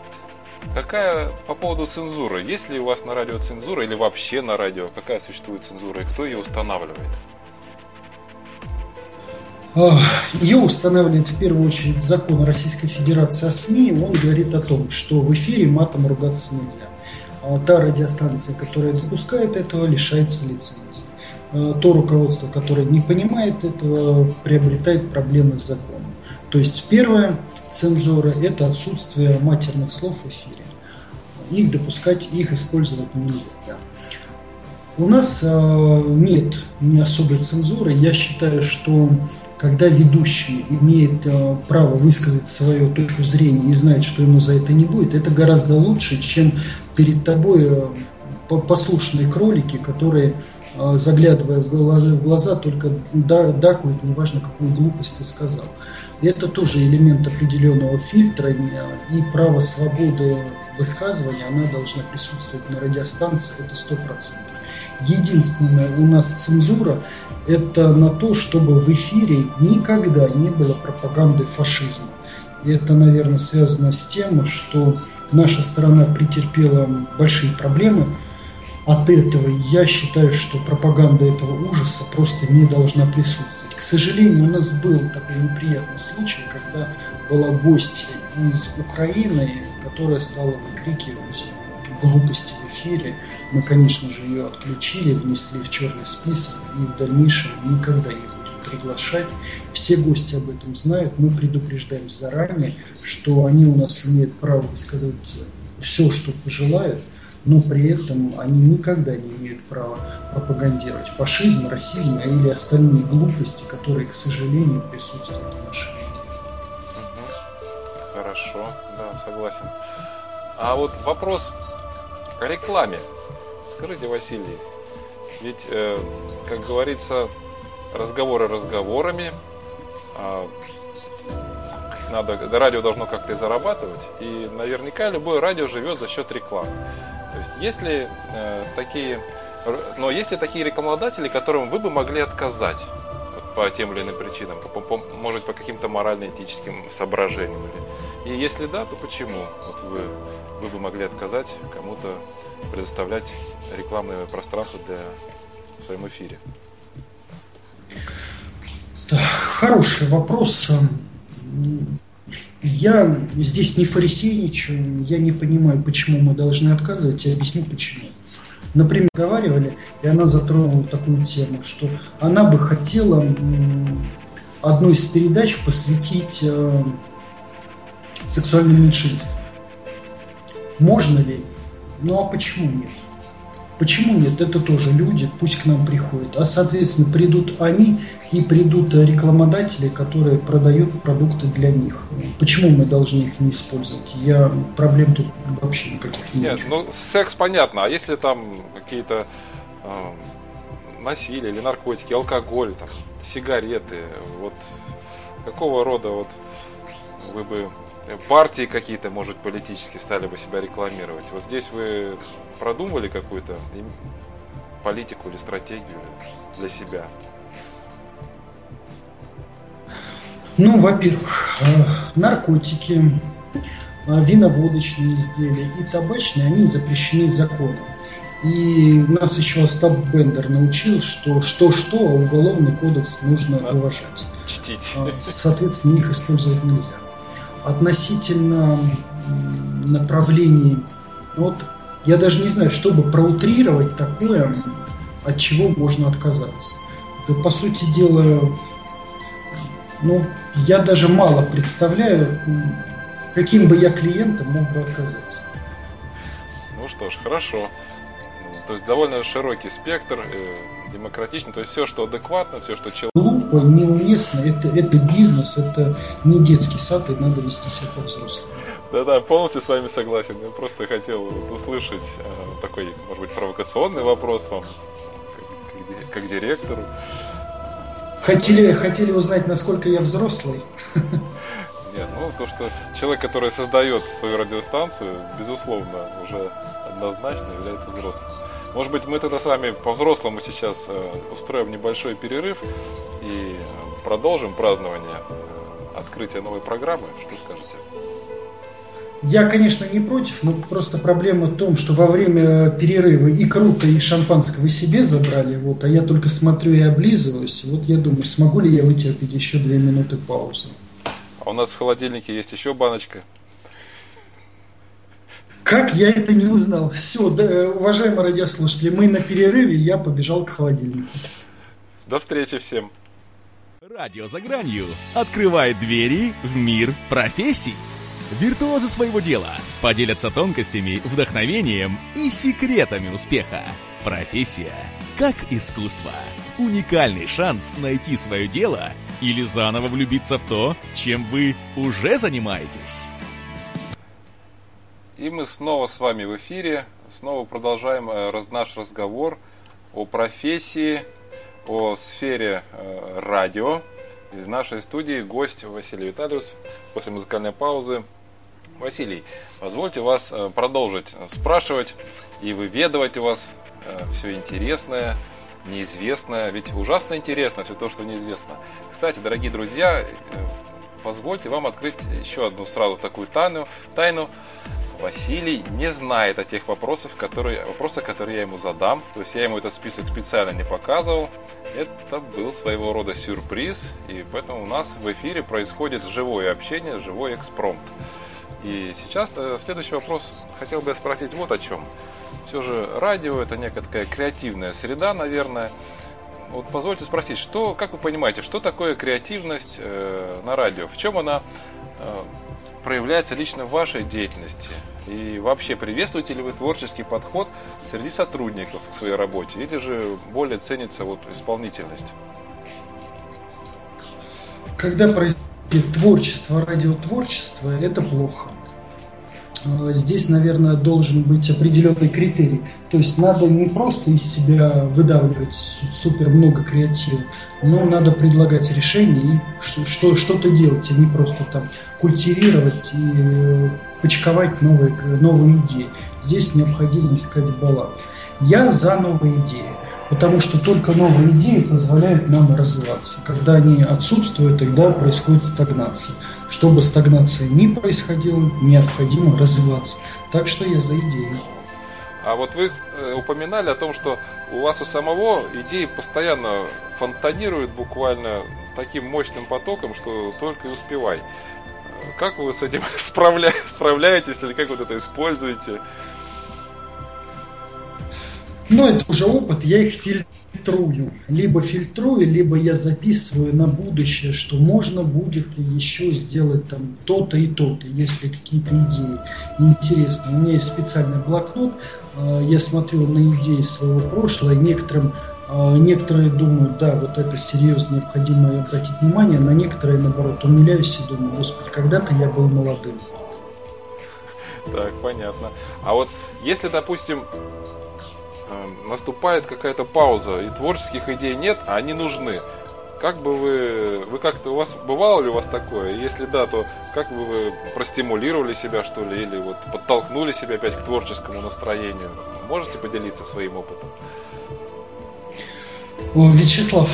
[SPEAKER 2] Какая по поводу цензуры? Есть ли у вас на радио цензура или вообще на радио? Какая существует цензура и кто ее устанавливает?
[SPEAKER 3] Ее устанавливает в первую очередь закон Российской Федерации о СМИ. Он говорит о том, что в эфире матом ругаться нельзя. А та радиостанция, которая допускает этого, лишается лицензии. А то руководство, которое не понимает этого, приобретает проблемы с законом. То есть первое цензура – это отсутствие матерных слов в эфире. Их допускать, их использовать нельзя. У нас э, нет ни особой цензуры. Я считаю, что когда ведущий имеет э, право высказать свою точку зрения и знает, что ему за это не будет, это гораздо лучше, чем перед тобой э, послушные кролики, которые, э, заглядывая в глаза, в глаза только дакуют, неважно, какую глупость ты сказал. Это тоже элемент определенного фильтра, и право свободы высказывания, она должна присутствовать на радиостанции, это сто процентов. Единственная у нас цензура – это на то, чтобы в эфире никогда не было пропаганды фашизма. И это, наверное, связано с тем, что наша страна претерпела большие проблемы – от этого я считаю, что пропаганда этого ужаса просто не должна присутствовать. К сожалению, у нас был такой неприятный случай, когда была гостья из Украины, которая стала выкрикивать глупости в эфире. Мы, конечно же, ее отключили, внесли в черный список и в дальнейшем никогда не будем приглашать. Все гости об этом знают. Мы предупреждаем заранее, что они у нас имеют право высказывать все, что пожелают – но при этом они никогда не имеют права пропагандировать фашизм, расизм или остальные глупости, которые, к сожалению, присутствуют в нашей медиа.
[SPEAKER 2] Хорошо, да, согласен. А вот вопрос о рекламе. Скажите, Василий, ведь, э, как говорится, разговоры разговорами, э, надо, радио должно как-то зарабатывать, и наверняка любое радио живет за счет рекламы. То есть, если э, такие, но есть ли такие рекламодатели, которым вы бы могли отказать по тем или иным причинам, по, по, может по каким-то морально-этическим соображениям? Или... И если да, то почему вот вы, вы бы могли отказать кому-то предоставлять рекламное пространство для в своем эфире?
[SPEAKER 3] Хороший вопрос. Я здесь не фарисейничаю, я не понимаю, почему мы должны отказывать, и объясню почему. Например, разговаривали, и она затронула такую тему, что она бы хотела одну из передач посвятить э, сексуальным меньшинствам. Можно ли? Ну а почему нет? Почему нет? Это тоже люди, пусть к нам приходят. А, соответственно, придут они и придут рекламодатели, которые продают продукты для них. Почему мы должны их не использовать? Я проблем тут вообще никаких
[SPEAKER 2] не Нет, вижу. ну секс понятно, а если там какие-то э, насилие или наркотики, алкоголь, там, сигареты, вот какого рода вот вы бы партии какие-то, может, политические стали бы себя рекламировать. Вот здесь вы продумали какую-то политику или стратегию для себя?
[SPEAKER 3] Ну, во-первых, э, наркотики, э, виноводочные изделия и табачные, они запрещены законом. И нас еще Остап Бендер научил, что что-что, а уголовный кодекс нужно уважать.
[SPEAKER 2] Чтить.
[SPEAKER 3] Э, соответственно, их использовать нельзя относительно направлений, вот я даже не знаю, чтобы проутрировать такое, от чего можно отказаться. Да, по сути дела, ну, я даже мало представляю, каким бы я клиентом мог бы отказать.
[SPEAKER 2] Ну что ж, хорошо. То есть довольно широкий спектр, э, демократичный, то есть все, что адекватно, все, что человек...
[SPEAKER 3] Глупо, неуместно, это, это бизнес, это не детский сад, и надо вести себя по-взрослому.
[SPEAKER 2] Да-да, полностью с вами согласен. Я просто хотел услышать э, такой, может быть, провокационный вопрос вам, как, как директору.
[SPEAKER 3] Хотели, хотели узнать, насколько я взрослый?
[SPEAKER 2] Нет, ну то, что человек, который создает свою радиостанцию, безусловно, уже однозначно является взрослым. Может быть, мы тогда с вами по-взрослому сейчас э, устроим небольшой перерыв и э, продолжим празднование э, открытия новой программы. Что скажете?
[SPEAKER 3] Я, конечно, не против, но просто проблема в том, что во время перерыва и круто, и шампанского себе забрали, вот, а я только смотрю и облизываюсь. Вот я думаю, смогу ли я вытерпеть еще две минуты паузы.
[SPEAKER 2] А у нас в холодильнике есть еще баночка.
[SPEAKER 3] Как я это не узнал? Все, да, уважаемые радиослушатели, мы на перерыве, я побежал к холодильнику.
[SPEAKER 2] До встречи всем.
[SPEAKER 1] Радио за гранью открывает двери в мир профессий. Виртуозы своего дела поделятся тонкостями, вдохновением и секретами успеха. Профессия как искусство. Уникальный шанс найти свое дело или заново влюбиться в то, чем вы уже занимаетесь.
[SPEAKER 2] И мы снова с вами в эфире, снова продолжаем э, наш разговор о профессии, о сфере э, радио. Из нашей студии гость Василий Виталиус после музыкальной паузы. Василий, позвольте вас э, продолжить спрашивать и выведывать у вас все интересное, неизвестное. Ведь ужасно интересно все то, что неизвестно. Кстати, дорогие друзья, позвольте вам открыть еще одну сразу такую тайну. тайну Василий не знает о тех вопросах, которые, вопросах, которые я ему задам. То есть я ему этот список специально не показывал. Это был своего рода сюрприз, и поэтому у нас в эфире происходит живое общение, живой экспромт. И сейчас э, следующий вопрос хотел бы спросить вот о чем. Все же радио это некая креативная среда, наверное. Вот позвольте спросить, что, как вы понимаете, что такое креативность э, на радио? В чем она э, проявляется лично в вашей деятельности? И вообще, приветствуете ли вы творческий подход среди сотрудников к своей работе? Или же более ценится вот исполнительность?
[SPEAKER 3] Когда происходит творчество, радиотворчество, это плохо. А, здесь, наверное, должен быть определенный критерий. То есть надо не просто из себя выдавливать супер много креатива, но надо предлагать решения и что, что-то делать, а не просто там культивировать и э, почковать новые, новые идеи. Здесь необходимо искать баланс. Я за новые идеи, потому что только новые идеи позволяют нам развиваться. Когда они отсутствуют, тогда происходит стагнация. Чтобы стагнация не происходила, необходимо развиваться. Так что я за идеи.
[SPEAKER 2] А вот вы э, упоминали о том, что у вас у самого идеи постоянно фонтанируют буквально таким мощным потоком, что только и успевай. Как вы с этим справля... справляетесь или как вот это используете?
[SPEAKER 3] Ну, это уже опыт, я их фильтрую. Либо фильтрую, либо я записываю на будущее, что можно будет еще сделать там то-то и то-то, если какие-то идеи интересные. У меня есть специальный блокнот, я смотрю на идеи своего прошлого, некоторым Некоторые думают, да, вот это серьезно, необходимо обратить внимание, на некоторые, наоборот, умиляюсь и думаю, господи, когда-то я был молодым.
[SPEAKER 2] Так, понятно. А вот если, допустим, эм, наступает какая-то пауза, и творческих идей нет, а они нужны, как бы вы, вы как-то, у вас бывало ли у вас такое? Если да, то как бы вы простимулировали себя, что ли, или вот подтолкнули себя опять к творческому настроению? Можете поделиться своим опытом?
[SPEAKER 3] Вячеслав,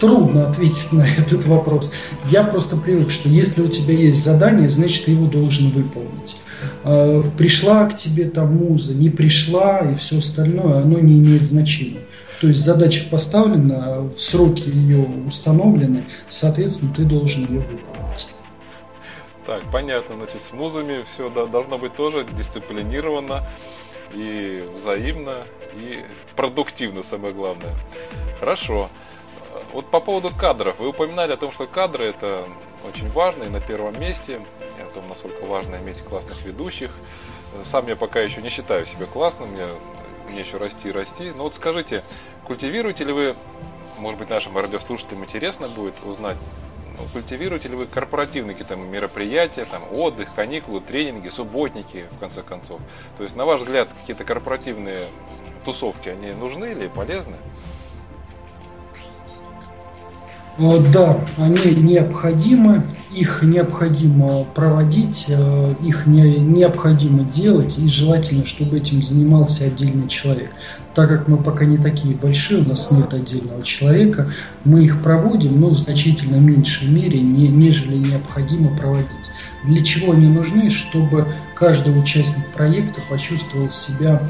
[SPEAKER 3] трудно ответить на этот вопрос. Я просто привык, что если у тебя есть задание, значит, ты его должен выполнить. А, пришла к тебе там муза, не пришла и все остальное, оно не имеет значения. То есть задача поставлена, в сроки ее установлены, соответственно, ты должен ее выполнить.
[SPEAKER 2] Так, понятно. Значит, с музами все да, должно быть тоже дисциплинировано и взаимно, и продуктивно, самое главное. Хорошо. Вот по поводу кадров. Вы упоминали о том, что кадры это очень важно и на первом месте. И о том, насколько важно иметь классных ведущих. Сам я пока еще не считаю себя классным. Я мне еще расти и расти. Но вот скажите, культивируете ли вы, может быть, нашим радиослушателям интересно будет узнать, ну, культивируете ли вы корпоративные какие-то мероприятия, там, отдых, каникулы, тренинги, субботники, в конце концов? То есть, на ваш взгляд, какие-то корпоративные тусовки, они нужны или полезны?
[SPEAKER 3] Э, да, они необходимы, их необходимо проводить, э, их не, необходимо делать, и желательно, чтобы этим занимался отдельный человек. Так как мы пока не такие большие, у нас нет отдельного человека, мы их проводим, но в значительно меньшей мере, не, нежели необходимо проводить. Для чего они нужны? Чтобы каждый участник проекта почувствовал себя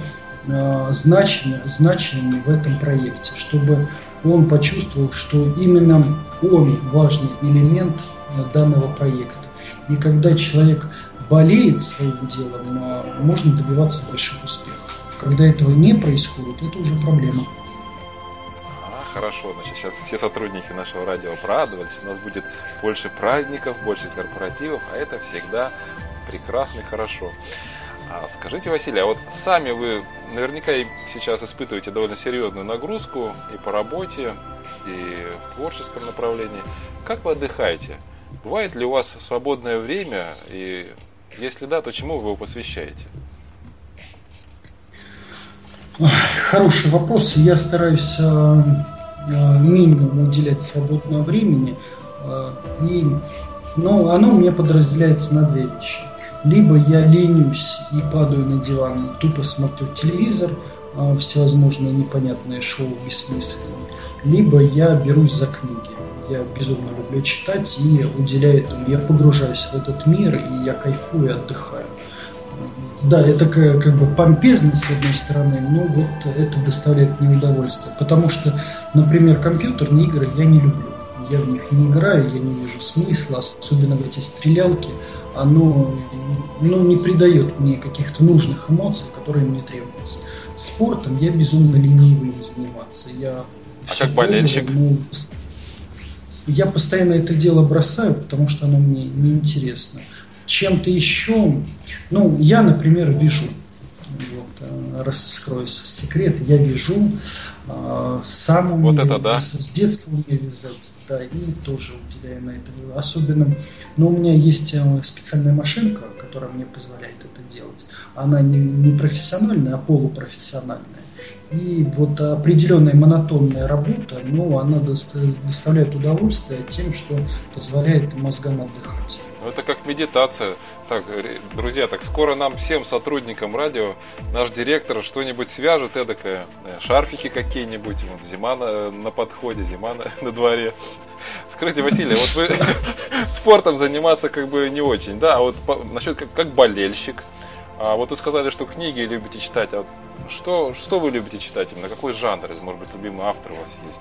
[SPEAKER 3] э, значимым, значимым в этом проекте, чтобы он почувствовал, что именно он важный элемент э, данного проекта. И когда человек болеет своим делом, э, можно добиваться больших успехов. Когда этого не происходит, это уже проблема.
[SPEAKER 2] А, хорошо, значит, сейчас все сотрудники нашего радио порадовались. У нас будет больше праздников, больше корпоративов, а это всегда прекрасно и хорошо. А скажите, Василий, а вот сами вы наверняка сейчас испытываете довольно серьезную нагрузку и по работе, и в творческом направлении. Как вы отдыхаете? Бывает ли у вас свободное время? И если да, то чему вы его посвящаете?
[SPEAKER 3] Хороший вопрос. Я стараюсь э, э, минимум уделять свободного времени. Э, и, но оно у меня подразделяется на две вещи – либо я ленюсь и падаю на диван, тупо смотрю телевизор, а, всевозможные непонятные шоу бессмысленные, либо я берусь за книги. Я безумно люблю читать и уделяю этому, я погружаюсь в этот мир, и я кайфую и отдыхаю. Да, это как бы помпезно с одной стороны, но вот это доставляет мне удовольствие. Потому что, например, компьютерные игры я не люблю. Я в них не играю, я не вижу смысла, особенно в эти стрелялки оно ну, не придает мне каких-то нужных эмоций, которые мне требуются. Спортом я безумно ленивый заниматься. Я
[SPEAKER 2] а как болельщик? Ну,
[SPEAKER 3] я постоянно это дело бросаю, потому что оно мне неинтересно. Чем-то еще, ну, я, например, вижу, вот, э, раскрою секрет, я вижу, э, сам
[SPEAKER 2] вот это да.
[SPEAKER 3] с, детства умею вязать да, и тоже уделяю на это особенно. Но у меня есть э, специальная машинка, которая мне позволяет это делать. Она не, не профессиональная, а полупрофессиональная. И вот определенная монотонная работа, ну, она доставляет удовольствие тем, что позволяет мозгам отдыхать.
[SPEAKER 2] Ну, это как медитация. Так, друзья, так скоро нам всем сотрудникам радио наш директор что-нибудь свяжет эдакое. Э, шарфики какие-нибудь, вот зима на, на подходе, зима на, на дворе. Скажите, Василий, вот вы спортом заниматься как бы не очень, да? А вот насчет как болельщик. А вот вы сказали, что книги любите читать. А что, что вы любите читать именно? Какой жанр? Может быть, любимый автор у вас есть?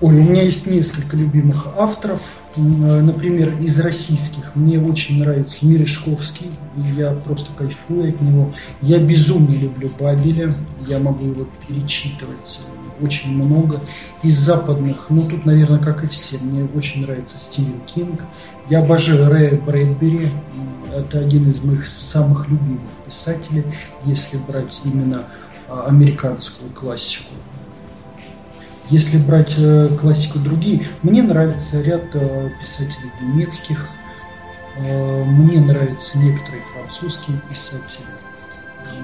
[SPEAKER 3] Ой, у меня есть несколько любимых авторов. Э, например, из российских мне очень нравится Мережковский. Я просто кайфую от него. Я безумно люблю Бабеля. Я могу его перечитывать очень много. Из западных, ну тут, наверное, как и все, мне очень нравится Стивен Кинг. Я обожаю Рэя Брэдбери. Это один из моих самых любимых писателей, если брать именно а, американскую классику. Если брать э, классику другие, мне нравится ряд э, писателей немецких, э, мне нравятся некоторые французские писатели.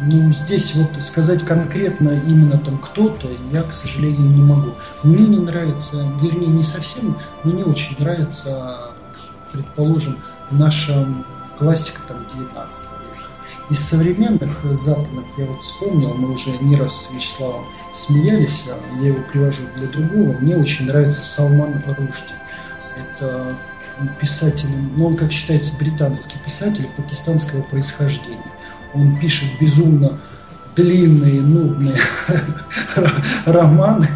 [SPEAKER 3] Ну, здесь вот сказать конкретно именно там кто-то, я, к сожалению, не могу. Мне не нравится, вернее, не совсем, но не очень нравится, предположим, наша классика там 19 из современных западных я вот вспомнил, мы уже не раз с Вячеславом смеялись, я его привожу для другого. Мне очень нравится Салман Рушди. Это писатель, ну он, как считается, британский писатель пакистанского происхождения. Он пишет безумно длинные, нудные романы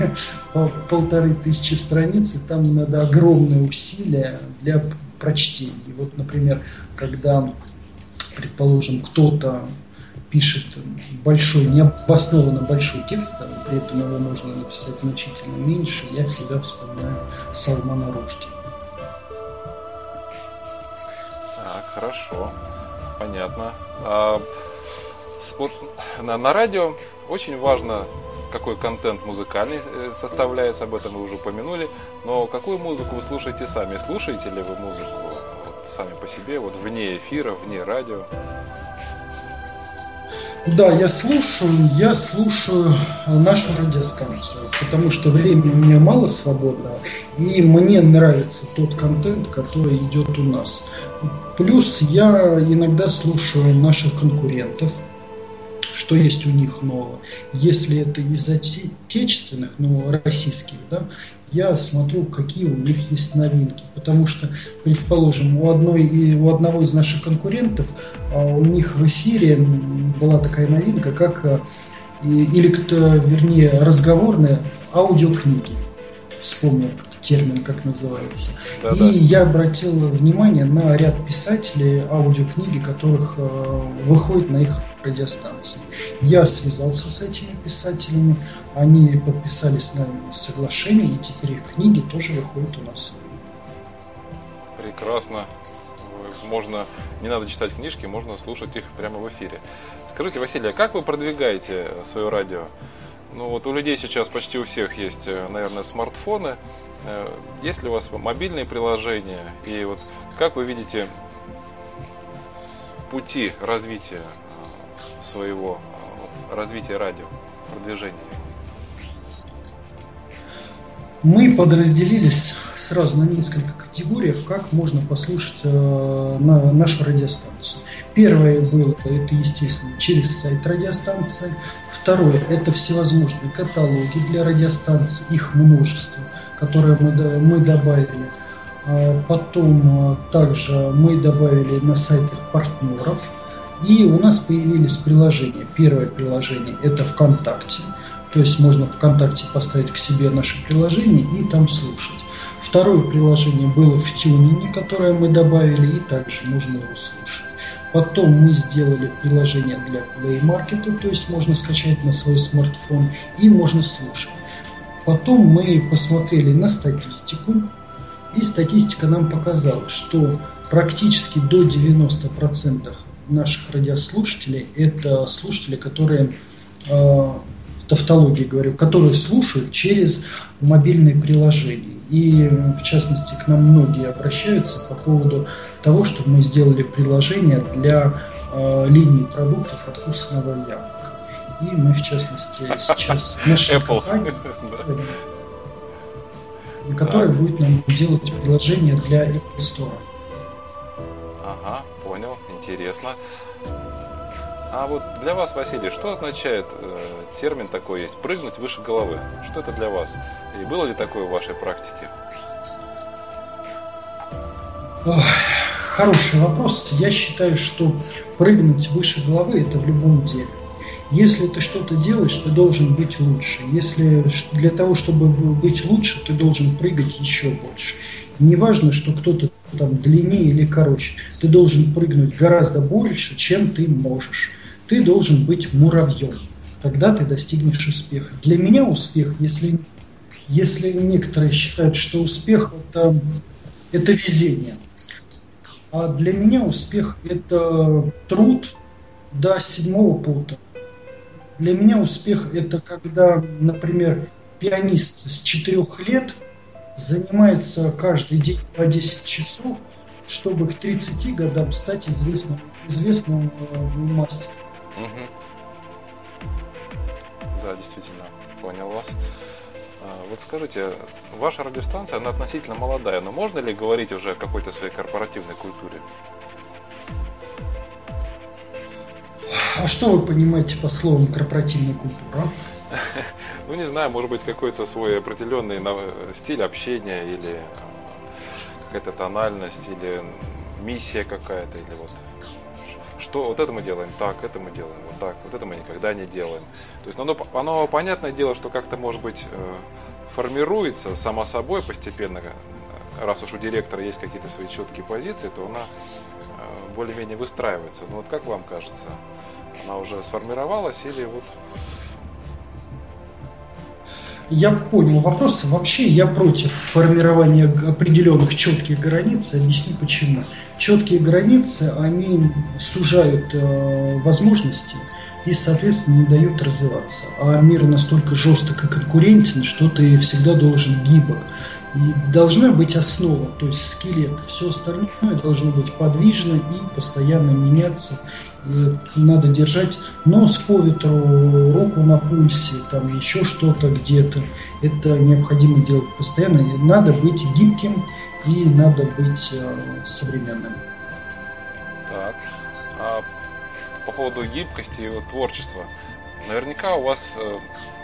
[SPEAKER 3] по полторы тысячи страниц, и там надо огромные усилия для прочтения. И вот, например, когда предположим, кто-то пишет большой, необоснованно большой текст, а при этом его можно написать значительно меньше, я всегда вспоминаю Салмана Рушди.
[SPEAKER 2] Так, хорошо, понятно. А, вот на, на радио очень важно, какой контент музыкальный э, составляется, об этом вы уже упомянули, но какую музыку вы слушаете сами? Слушаете ли вы музыку сами по себе, вот вне эфира, вне радио?
[SPEAKER 3] Да, я слушаю, я слушаю нашу радиостанцию, потому что времени у меня мало свободного, и мне нравится тот контент, который идет у нас. Плюс я иногда слушаю наших конкурентов, что есть у них нового. Если это из отечественных, ну, российских, да, я смотрю, какие у них есть новинки. Потому что, предположим, у, одной, у одного из наших конкурентов, а, у них в эфире была такая новинка, как, а, или, вернее, разговорные аудиокниги. Вспомнил термин, как называется. Да, и да. я обратил внимание на ряд писателей аудиокниги, которых э, выходят на их радиостанции. Я связался с этими писателями, они подписали с нами соглашение, и теперь их книги тоже выходят у нас.
[SPEAKER 2] Прекрасно. Можно, не надо читать книжки, можно слушать их прямо в эфире. Скажите, Василий, а как вы продвигаете свое радио? Ну вот у людей сейчас почти у всех есть, э, наверное, смартфоны. Э, есть ли у вас мобильные приложения? И вот как вы видите пути развития э, своего развития радио, продвижения?
[SPEAKER 3] Мы подразделились сразу на несколько категорий, как можно послушать э, на нашу радиостанцию. Первое было, это, естественно, через сайт радиостанции. Второе, это всевозможные каталоги для радиостанций, их множество, которые мы, мы добавили. А потом э, также мы добавили на сайтах партнеров. И у нас появились приложения. Первое приложение – это ВКонтакте – то есть можно ВКонтакте поставить к себе наше приложение и там слушать. Второе приложение было в тюнине, которое мы добавили, и также можно его слушать. Потом мы сделали приложение для Play Market, то есть можно скачать на свой смартфон и можно слушать. Потом мы посмотрели на статистику, и статистика нам показала, что практически до 90% наших радиослушателей это слушатели, которые э, тавтологии говорю, которые слушают через мобильные приложения. И в частности к нам многие обращаются по поводу того, что мы сделали приложение для э, линии продуктов откусанного яблока. И мы в частности сейчас наша Apple. компания, которая будет нам делать приложение для Apple Store.
[SPEAKER 2] Ага, понял, интересно. А вот для вас, Василий, что означает э, термин такой есть «прыгнуть выше головы»? Что это для вас? И было ли такое в вашей практике?
[SPEAKER 3] Хороший вопрос. Я считаю, что прыгнуть выше головы – это в любом деле. Если ты что-то делаешь, ты должен быть лучше. Если для того, чтобы быть лучше, ты должен прыгать еще больше. Неважно, что кто-то там длиннее или короче. Ты должен прыгнуть гораздо больше, чем ты можешь ты должен быть муравьем. Тогда ты достигнешь успеха. Для меня успех, если, если некоторые считают, что успех это, это везение, А для меня успех – это труд до седьмого пота. Для меня успех – это когда, например, пианист с четырех лет занимается каждый день по 10 часов, чтобы к 30 годам стать известным, известным э, мастером. Угу.
[SPEAKER 2] Да, действительно, понял вас. А, вот скажите, ваша радиостанция, она относительно молодая, но можно ли говорить уже о какой-то своей корпоративной культуре?
[SPEAKER 3] А что вы понимаете по словам корпоративная культура?
[SPEAKER 2] Ну, не знаю, может быть, какой-то свой определенный стиль общения или какая-то тональность, или миссия какая-то, или вот что вот это мы делаем так, это мы делаем вот так, вот это мы никогда не делаем. То есть оно, оно понятное дело, что как-то может быть э, формируется само собой постепенно, раз уж у директора есть какие-то свои четкие позиции, то она э, более-менее выстраивается. Ну вот как вам кажется, она уже сформировалась или вот
[SPEAKER 3] я понял вопрос. Вообще я против формирования определенных четких границ. Объясню почему. Четкие границы, они сужают э, возможности и, соответственно, не дают развиваться. А мир настолько жесток и конкурентен, что ты всегда должен гибок. И должна быть основа, то есть скелет. Все остальное должно быть подвижно и постоянно меняться надо держать нос по ветру, руку на пульсе, там еще что-то где-то. Это необходимо делать постоянно. Надо быть гибким и надо быть э, современным.
[SPEAKER 2] Так. А по поводу гибкости и творчества. Наверняка у вас э,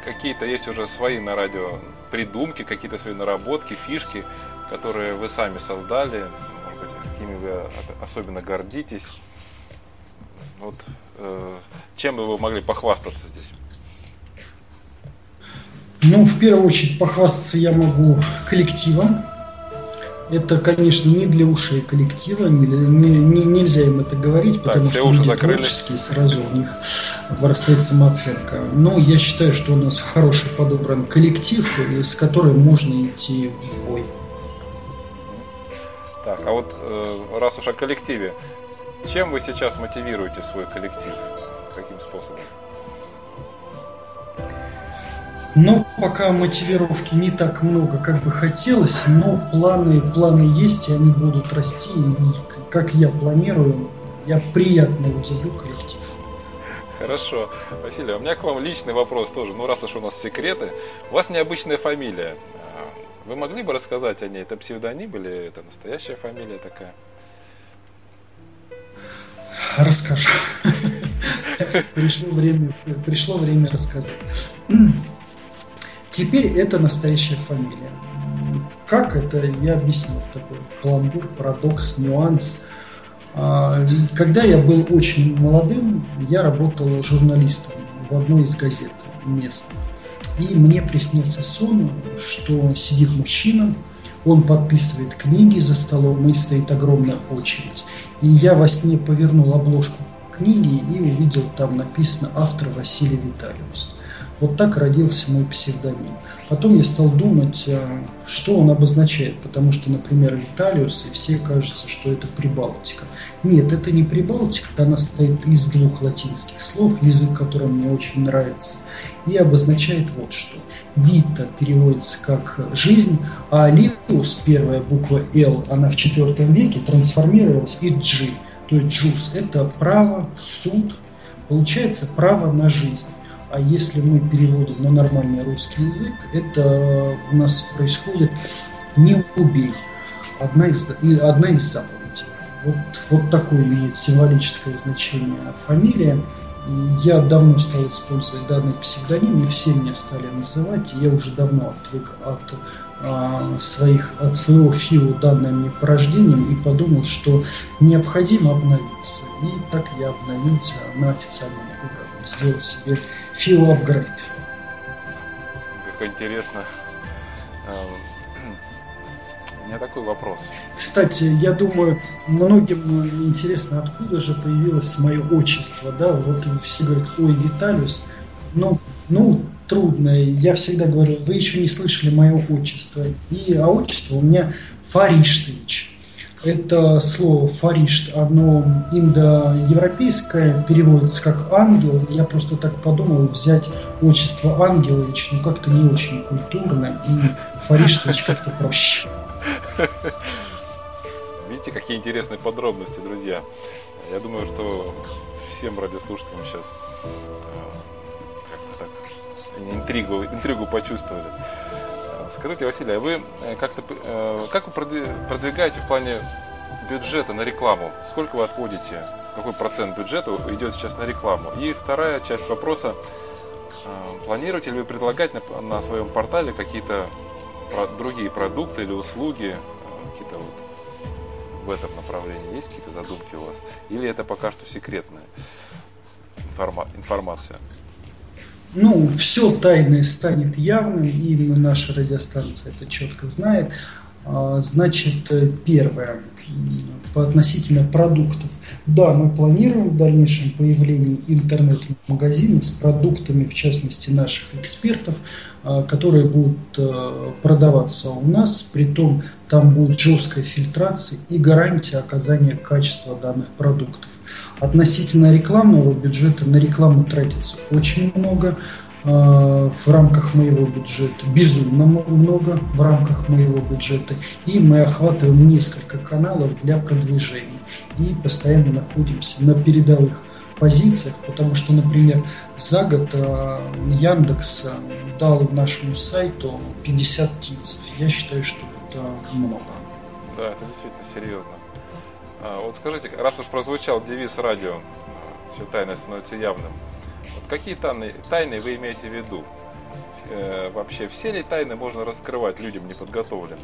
[SPEAKER 2] какие-то есть уже свои на радио придумки, какие-то свои наработки, фишки, которые вы сами создали, может быть, какими вы особенно гордитесь. Вот, э, чем бы вы могли похвастаться здесь?
[SPEAKER 3] Ну, в первую очередь, похвастаться я могу коллективом. Это, конечно, не для ушей коллектива, не, не, нельзя им это говорить, так, потому что люди закрыли. творческие, сразу у них вырастает самооценка. Но я считаю, что у нас хороший подобран коллектив, с которым можно идти в бой.
[SPEAKER 2] Так, а вот э, раз уж о коллективе, чем вы сейчас мотивируете свой коллектив? Каким способом?
[SPEAKER 3] Ну, пока мотивировки не так много, как бы хотелось, но планы, планы есть, и они будут расти. И как я планирую, я приятно удивлю коллектив.
[SPEAKER 2] Хорошо. Василий, у меня к вам личный вопрос тоже. Ну, раз уж у нас секреты. У вас необычная фамилия. А, вы могли бы рассказать о ней? Это псевдоним или это настоящая фамилия такая?
[SPEAKER 3] Расскажу. Пришло время, пришло время рассказать. Теперь это настоящая фамилия. Как это, я объясню. Такой каламбур, парадокс, нюанс. А, когда я был очень молодым, я работал журналистом в одной из газет местных. И мне приснился сон, что сидит мужчина, он подписывает книги за столом, и стоит огромная очередь. И я во сне повернул обложку книги и увидел там написано автор Василий Виталиус. Вот так родился мой псевдоним. Потом я стал думать, э, что он обозначает, потому что, например, Виталиус, и все кажется, что это Прибалтика. Нет, это не Прибалтика, она состоит из двух латинских слов, язык, который мне очень нравится, и обозначает вот что. Вита переводится как «жизнь», а Лиус, первая буква «Л», она в IV веке трансформировалась и «Джи», то есть «джус» – это право, суд, получается право на жизнь. А если мы переводим на нормальный русский язык, это у нас происходит «не убей». Одна из, одна из заповедей. Вот, вот такое имеет символическое значение фамилия. Я давно стал использовать данный псевдоним, и все меня стали называть, и я уже давно отвык от а, своих, от своего фио данным мне порождением и подумал, что необходимо обновиться. И так я обновился на официальном уровне, сделал себе Фил апгрейд.
[SPEAKER 2] Как интересно. Эм, у меня такой вопрос.
[SPEAKER 3] Кстати, я думаю, многим интересно, откуда же появилось мое отчество, да, вот все говорят, ой, Виталиус, ну, ну, трудно, я всегда говорю, вы еще не слышали мое отчество, и, а отчество у меня Фариштович. Это слово «фаришт», оно индоевропейское, переводится как «ангел». Я просто так подумал взять отчество Ангелович, ну как-то не очень культурно, и «фариштович» как-то проще.
[SPEAKER 2] Видите, какие интересные подробности, друзья. Я думаю, что всем радиослушателям сейчас э, как-то так интригу, интригу почувствовали. Скажите, Василий, а вы э, как-то э, как вы продвигаете в плане бюджета на рекламу? Сколько вы отводите? Какой процент бюджета идет сейчас на рекламу? И вторая часть вопроса. Э, планируете ли вы предлагать на, на своем портале какие-то другие продукты или услуги, какие-то вот в этом направлении? Есть какие-то задумки у вас? Или это пока что секретная информа- информация?
[SPEAKER 3] Ну, все тайное станет явным, и наша радиостанция это четко знает. А, значит, э, первое, по относительно продуктов. Да, мы планируем в дальнейшем появление интернет-магазина с продуктами, в частности, наших экспертов, а, которые будут э, продаваться у нас, при том там будет жесткая фильтрация и гарантия оказания качества данных продуктов. Относительно рекламного бюджета на рекламу тратится очень много э, в рамках моего бюджета, безумно много в рамках моего бюджета. И мы охватываем несколько каналов для продвижения. И постоянно находимся на передовых позициях, потому что, например, за год э, Яндекс э, дал нашему сайту 50 птиц. Я считаю, что это много.
[SPEAKER 2] Да, это действительно серьезно. А, вот скажите, раз уж прозвучал девиз радио, все тайное становится явным, вот какие тайны, тайны вы имеете в виду? Э, вообще, все ли тайны можно раскрывать людям неподготовленным?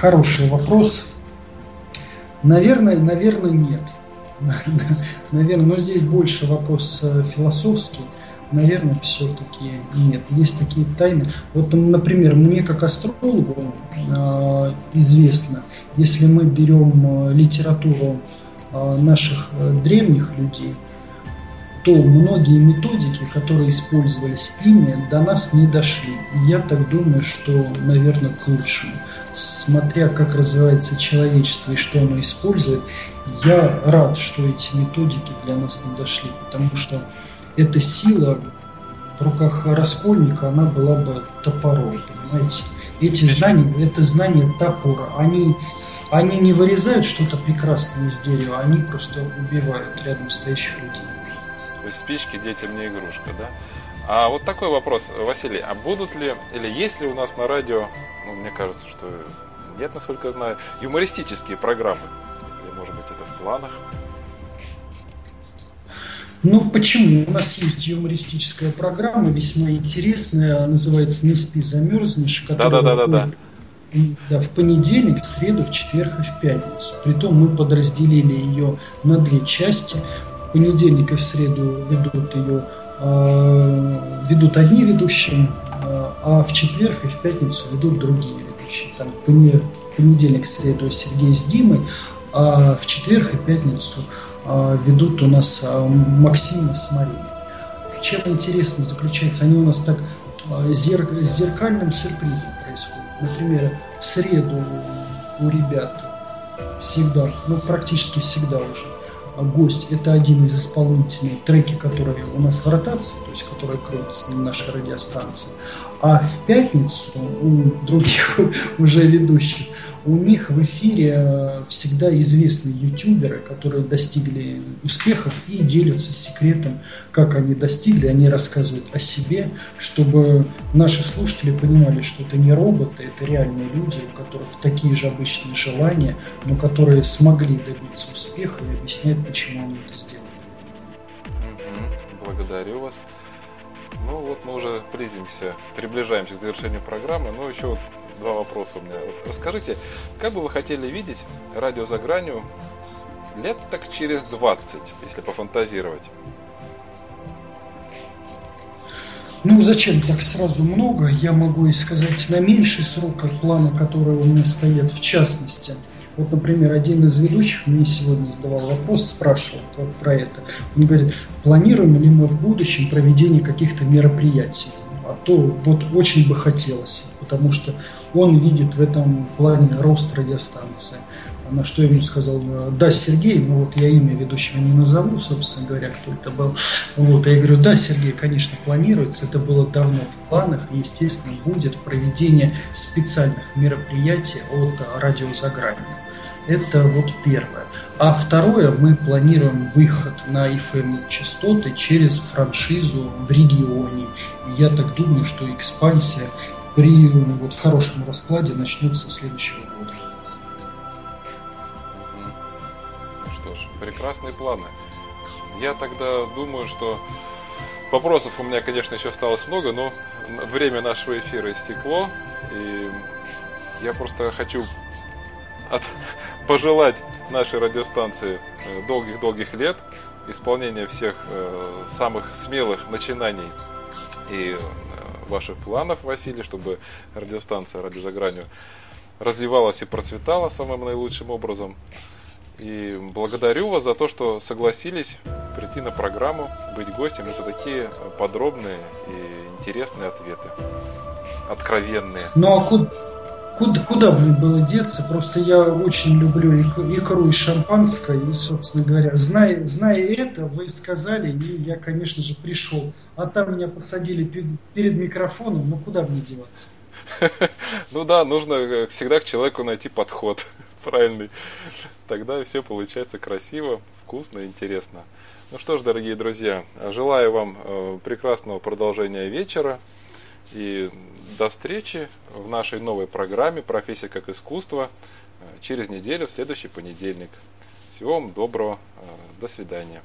[SPEAKER 3] Хороший вопрос. Наверное, наверное, нет. Наверное, но здесь больше вопрос э, философский наверное, все-таки нет. Есть такие тайны. Вот, например, мне как астрологу э, известно, если мы берем э, литературу э, наших древних людей, то многие методики, которые использовались ими, до нас не дошли. И я так думаю, что, наверное, к лучшему. Смотря как развивается человечество и что оно использует, я рад, что эти методики для нас не дошли, потому что эта сила в руках раскольника, она была бы топором, понимаете? Эти знания, это знание топора, они, они не вырезают что-то прекрасное из дерева, они просто убивают рядом стоящих людей.
[SPEAKER 2] То есть спички детям не игрушка, да? А вот такой вопрос, Василий, а будут ли, или есть ли у нас на радио, ну, мне кажется, что нет, насколько я знаю, юмористические программы? Или, может быть, это в планах?
[SPEAKER 3] Ну, почему? У нас есть юмористическая программа, весьма интересная, называется «Не спи, замерзнешь»,
[SPEAKER 2] которая да, да, да, да,
[SPEAKER 3] да. Да, в понедельник, в среду, в четверг и в пятницу. Притом мы подразделили ее на две части. В понедельник и в среду ведут ее э, ведут одни ведущие, э, а в четверг и в пятницу ведут другие ведущие. Там в понедельник, в среду Сергей с Димой, а в четверг и пятницу а, ведут у нас а, Максим с Марией. Чем интересно заключается, они у нас так а, зер, с зеркальным сюрпризом происходят. Например, в среду у ребят всегда, ну практически всегда уже, гость – это один из исполнителей, треки, которые у нас в ротации, то есть которые крутятся на нашей радиостанции. А в пятницу у других уже ведущих у них в эфире э, всегда известные ютуберы, которые достигли успехов и делятся секретом, как они достигли. Они рассказывают о себе, чтобы наши слушатели понимали, что это не роботы, это реальные люди, у которых такие же обычные желания, но которые смогли добиться успеха и объяснять, почему они это сделали.
[SPEAKER 2] Благодарю вас. Ну вот мы уже близимся, приближаемся к завершению программы, но еще вот два вопроса у меня. Вот расскажите, как бы вы хотели видеть радио за гранью лет так через 20, если пофантазировать?
[SPEAKER 3] Ну, зачем так сразу много? Я могу и сказать на меньший срок от плана, которые у меня стоят. В частности, вот, например, один из ведущих мне сегодня задавал вопрос, спрашивал про это. Он говорит, планируем ли мы в будущем проведение каких-то мероприятий? А то вот очень бы хотелось, потому что он видит в этом плане рост радиостанции. На что ему сказал, да, Сергей, ну вот я имя ведущего не назову, собственно говоря, кто это был. Вот, я говорю, да, Сергей, конечно, планируется, это было давно в планах, и, естественно, будет проведение специальных мероприятий от радио за гранью. Это вот первое. А второе, мы планируем выход на FM-частоты через франшизу в регионе. Я так думаю, что экспансия при вот, хорошем раскладе начнется следующего года.
[SPEAKER 2] Что ж, прекрасные планы. Я тогда думаю, что вопросов у меня, конечно, еще осталось много, но время нашего эфира истекло, и я просто хочу от, пожелать нашей радиостанции э, долгих-долгих лет, исполнения всех э, самых смелых начинаний и ваших планов, Василий, чтобы радиостанция «Радио за гранью» развивалась и процветала самым наилучшим образом. И благодарю вас за то, что согласились прийти на программу, быть гостем и за такие подробные и интересные ответы. Откровенные.
[SPEAKER 3] Ну а куда, Куда, куда мне было деться? Просто я очень люблю икру и шампанское. И, собственно говоря, зная, зная это, вы сказали, и я, конечно же, пришел. А там меня посадили перед микрофоном, ну куда мне деваться?
[SPEAKER 2] Ну да, нужно э, всегда к человеку найти подход правильный. Тогда все получается красиво, вкусно, интересно. Ну что ж, дорогие друзья, желаю вам э, прекрасного продолжения вечера. И до встречи в нашей новой программе «Профессия как искусство» через неделю, в следующий понедельник. Всего вам доброго. Э, до свидания.